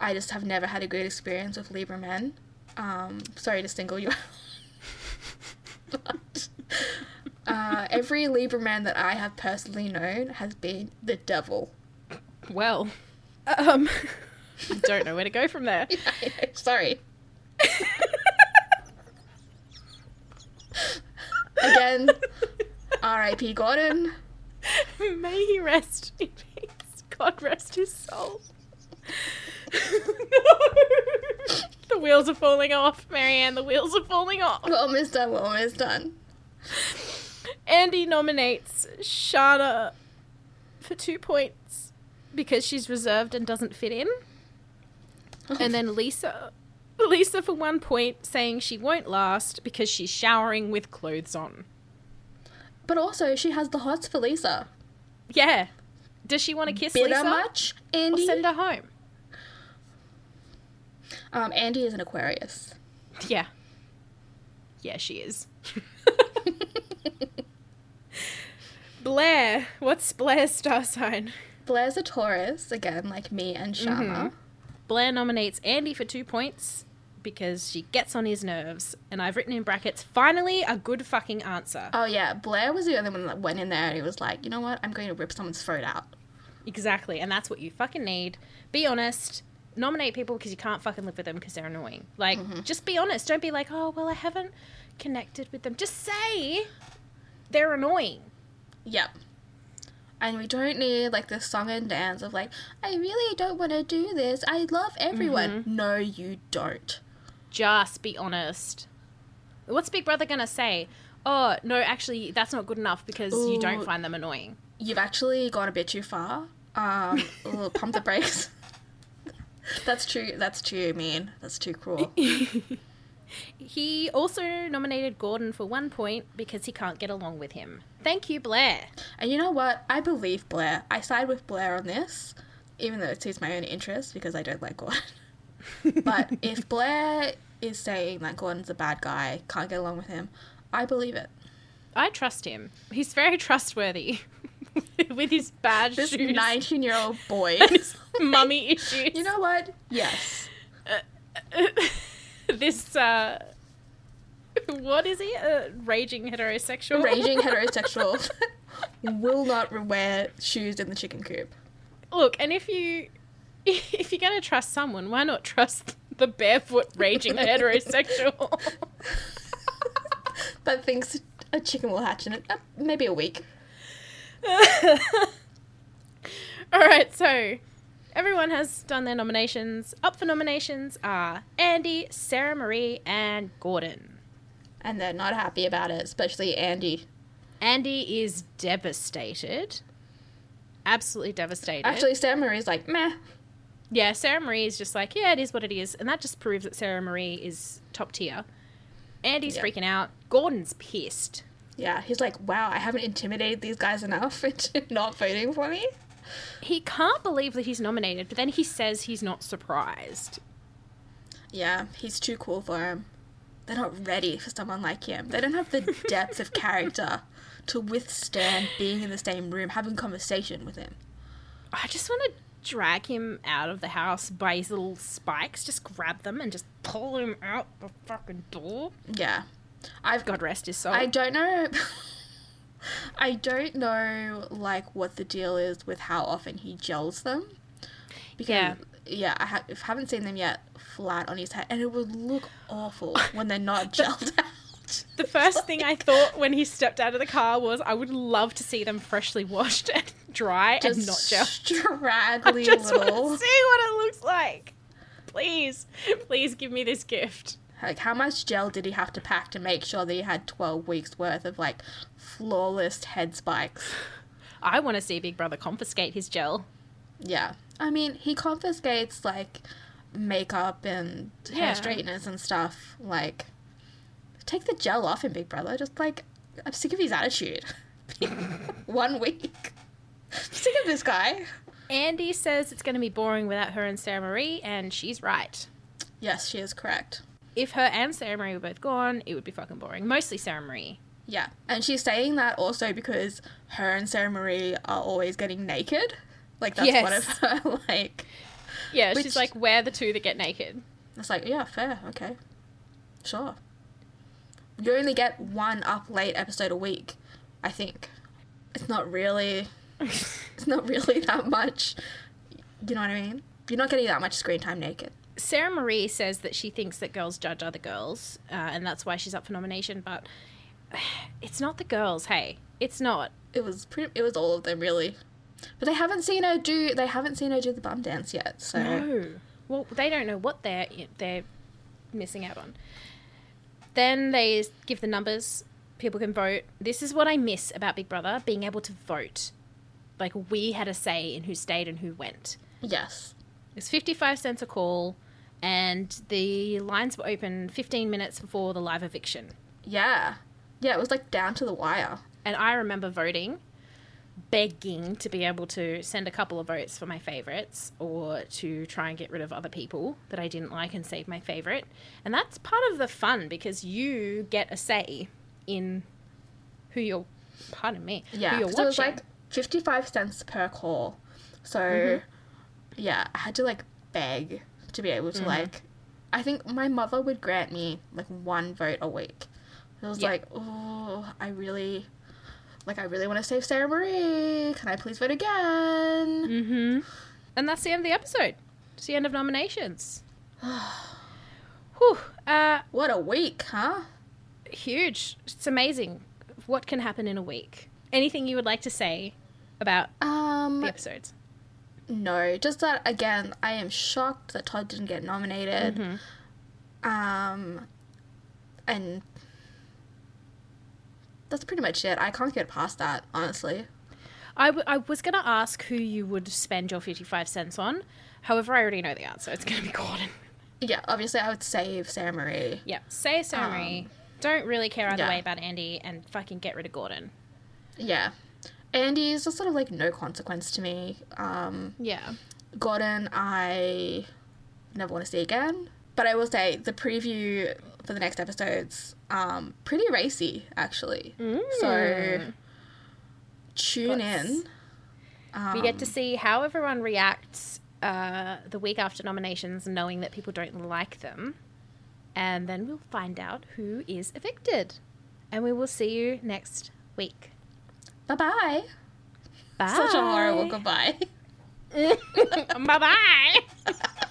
S2: I just have never had a good experience with Libra men. Um, sorry to single you out. but uh, every Libra man that I have personally known has been the devil.
S1: Well, um, don't know where to go from there.
S2: sorry. Again, R.I.P. Gordon.
S1: May he rest in peace. God rest his soul. the wheels are falling off, Maryanne. The wheels are falling off.
S2: We're almost done. We're almost done.
S1: Andy nominates Shana for two points because she's reserved and doesn't fit in. Oh. And then Lisa, Lisa for one point, saying she won't last because she's showering with clothes on.
S2: But also, she has the hots for Lisa.
S1: Yeah. Does she want to kiss
S2: Bitter
S1: Lisa?
S2: much, Andy?
S1: Or send her home?
S2: Um, Andy is an Aquarius.
S1: Yeah. Yeah, she is. Blair. What's Blair's star sign?
S2: Blair's a Taurus, again, like me and Shama.
S1: Blair nominates Andy for two points because she gets on his nerves. And I've written in brackets, finally a good fucking answer.
S2: Oh, yeah, Blair was the only one that went in there and he was like, you know what? I'm going to rip someone's throat out.
S1: Exactly. And that's what you fucking need. Be honest. Nominate people because you can't fucking live with them because they're annoying. Like, just be honest. Don't be like, oh, well, I haven't connected with them. Just say they're annoying.
S2: Yep. And we don't need like the song and dance of like, I really don't want to do this. I love everyone. No, you don't.
S1: Just be honest. What's Big Brother gonna say? Oh, no, actually, that's not good enough because you don't find them annoying.
S2: You've actually gone a bit too far. Um, ooh, pump the brakes. That's true. That's too mean. That's too cruel.
S1: He also nominated Gordon for one point because he can't get along with him. Thank you, Blair.
S2: And you know what? I believe Blair. I side with Blair on this, even though it suits my own interest because I don't like Gordon. but if Blair is saying that Gordon's a bad guy, can't get along with him, I believe it.
S1: I trust him. He's very trustworthy with his bad
S2: This
S1: shoes
S2: 19 year old boy.
S1: mummy issues.
S2: you know what? Yes.
S1: this uh what is he? A raging heterosexual.
S2: Raging heterosexual will not wear shoes in the chicken coop.
S1: Look, and if you if you're gonna trust someone, why not trust the barefoot raging heterosexual?
S2: But thinks a chicken will hatch in it, uh, maybe a week.
S1: All right, so everyone has done their nominations. Up for nominations are Andy, Sara-Marie, and Gordon.
S2: And they're not happy about it, especially Andy.
S1: Andy is devastated. Absolutely devastated.
S2: Actually, Sara-Marie's like, meh.
S1: yeah, Sara-Marie is just like, yeah, it is what it is. And that just proves that Sara-Marie is top tier. Andy's
S2: Yeah.
S1: freaking out. Gordon's pissed.
S2: Yeah, he's like, wow, I haven't intimidated these guys enough into not voting for me.
S1: He can't believe that he's nominated, but then he says he's not surprised.
S2: Yeah, he's too cool for him. They're not ready for someone like him. They don't have the depth of character to withstand being in the same room, having conversation with him.
S1: I just want to drag him out of the house by his little spikes, just grab them and just pull him out the fucking door.
S2: Yeah. I've
S1: God rest his soul.
S2: I don't know. I don't know like what the deal is with how often he gels them. Because
S1: Yeah.
S2: yeah, I ha- haven't seen them yet flat on his head, and it would look awful when they're not gelled out.
S1: the first thing I thought when he stepped out of the car was, I would love to see them freshly washed and dry and not gel.
S2: straggly
S1: just want
S2: little.
S1: to see what it looks like. Please, please give me this gift.
S2: Like, how much gel did he have to pack to make sure that he had 12 weeks worth of, like, flawless head spikes?
S1: I want to see Big Brother confiscate his gel.
S2: Yeah. I mean, he confiscates, like, makeup and hair straighteners and stuff. Like, take the gel off him, Big Brother. Just, like, I'm sick of his attitude. One week. Sick of this guy.
S1: Andy says it's going to be boring without her and Sara-Marie, and she's right.
S2: Yes, she is correct.
S1: If her and Sara-Marie were both gone, it would be fucking boring. Mostly Sara-Marie.
S2: Yeah. And she's saying that also because her and Sara-Marie are always getting naked. Like, that's one of
S1: Yes.
S2: her, like,
S1: Yeah,
S2: Which-
S1: she's like, we're the two that get naked.
S2: It's like, yeah, fair, okay. Sure. You only get one up late episode a week, I think. It's not really it's not really that much. You know what I mean? You're not getting that much screen time naked.
S1: Sara-Marie says that she thinks that girls judge other girls, uh, and that's why she's up for nomination, but it's not the girls, hey. It's not.
S2: It was pretty it was all of them really. But they haven't seen her do they haven't seen her do the bum dance yet, so
S1: No. Well, they don't know what they're they're missing out on. Then they give the numbers. People can vote. This is what I miss about Big Brother: being able to vote. Like we had a say in who stayed and who went.
S2: yes.
S1: It's fifty-five cents a call, and the lines were open fifteen minutes before the live eviction.
S2: Yeah. Yeah, it was like down to the wire.
S1: And I remember voting, begging to be able to send a couple of votes for my favorites or to try and get rid of other people that I didn't like and save my favorite. And that's part of the fun because you get a say in who you're, pardon me,
S2: Yeah,
S1: who
S2: it was like 55 cents per call. So, mm-hmm. yeah, I had to like beg to be able to like. I think my mother would grant me like one vote a week. It was
S1: Yeah.
S2: like, oh, I really, like, I really want to save Sara-Marie. Can I please vote again?
S1: hmm And that's the end of the episode. It's the end of nominations. Whew. Uh,
S2: What a week, huh?
S1: huge. It's amazing what can happen in a week. Anything you would like to say about
S2: Um,
S1: the episodes?
S2: No, just that again. I am shocked that Todd didn't get nominated.
S1: Mm-hmm.
S2: Um, and that's pretty much it. I can't get past that, honestly.
S1: I, w- I was going to ask who you would spend your 55 cents on. However, I already know the answer. It's going to be Gordon.
S2: Yeah, obviously, I would save Sara-Marie.
S1: Yeah. Say Sara-Marie. Don't really care either
S2: yeah.
S1: way about Andy and fucking get rid of Gordon.
S2: Yeah. Andy is just sort of like no consequence to me. Um,
S1: Yeah.
S2: Gordon, I never want to see again. But I will say the preview for the next episodes, um, pretty racy actually. So tune in. Um,
S1: we get to see how everyone reacts uh, the week after nominations, knowing that people don't like them. And then we'll find out who is evicted. And we will see you next week.
S2: Bye bye.
S1: Bye.
S2: Such a horrible goodbye.
S1: bye bye.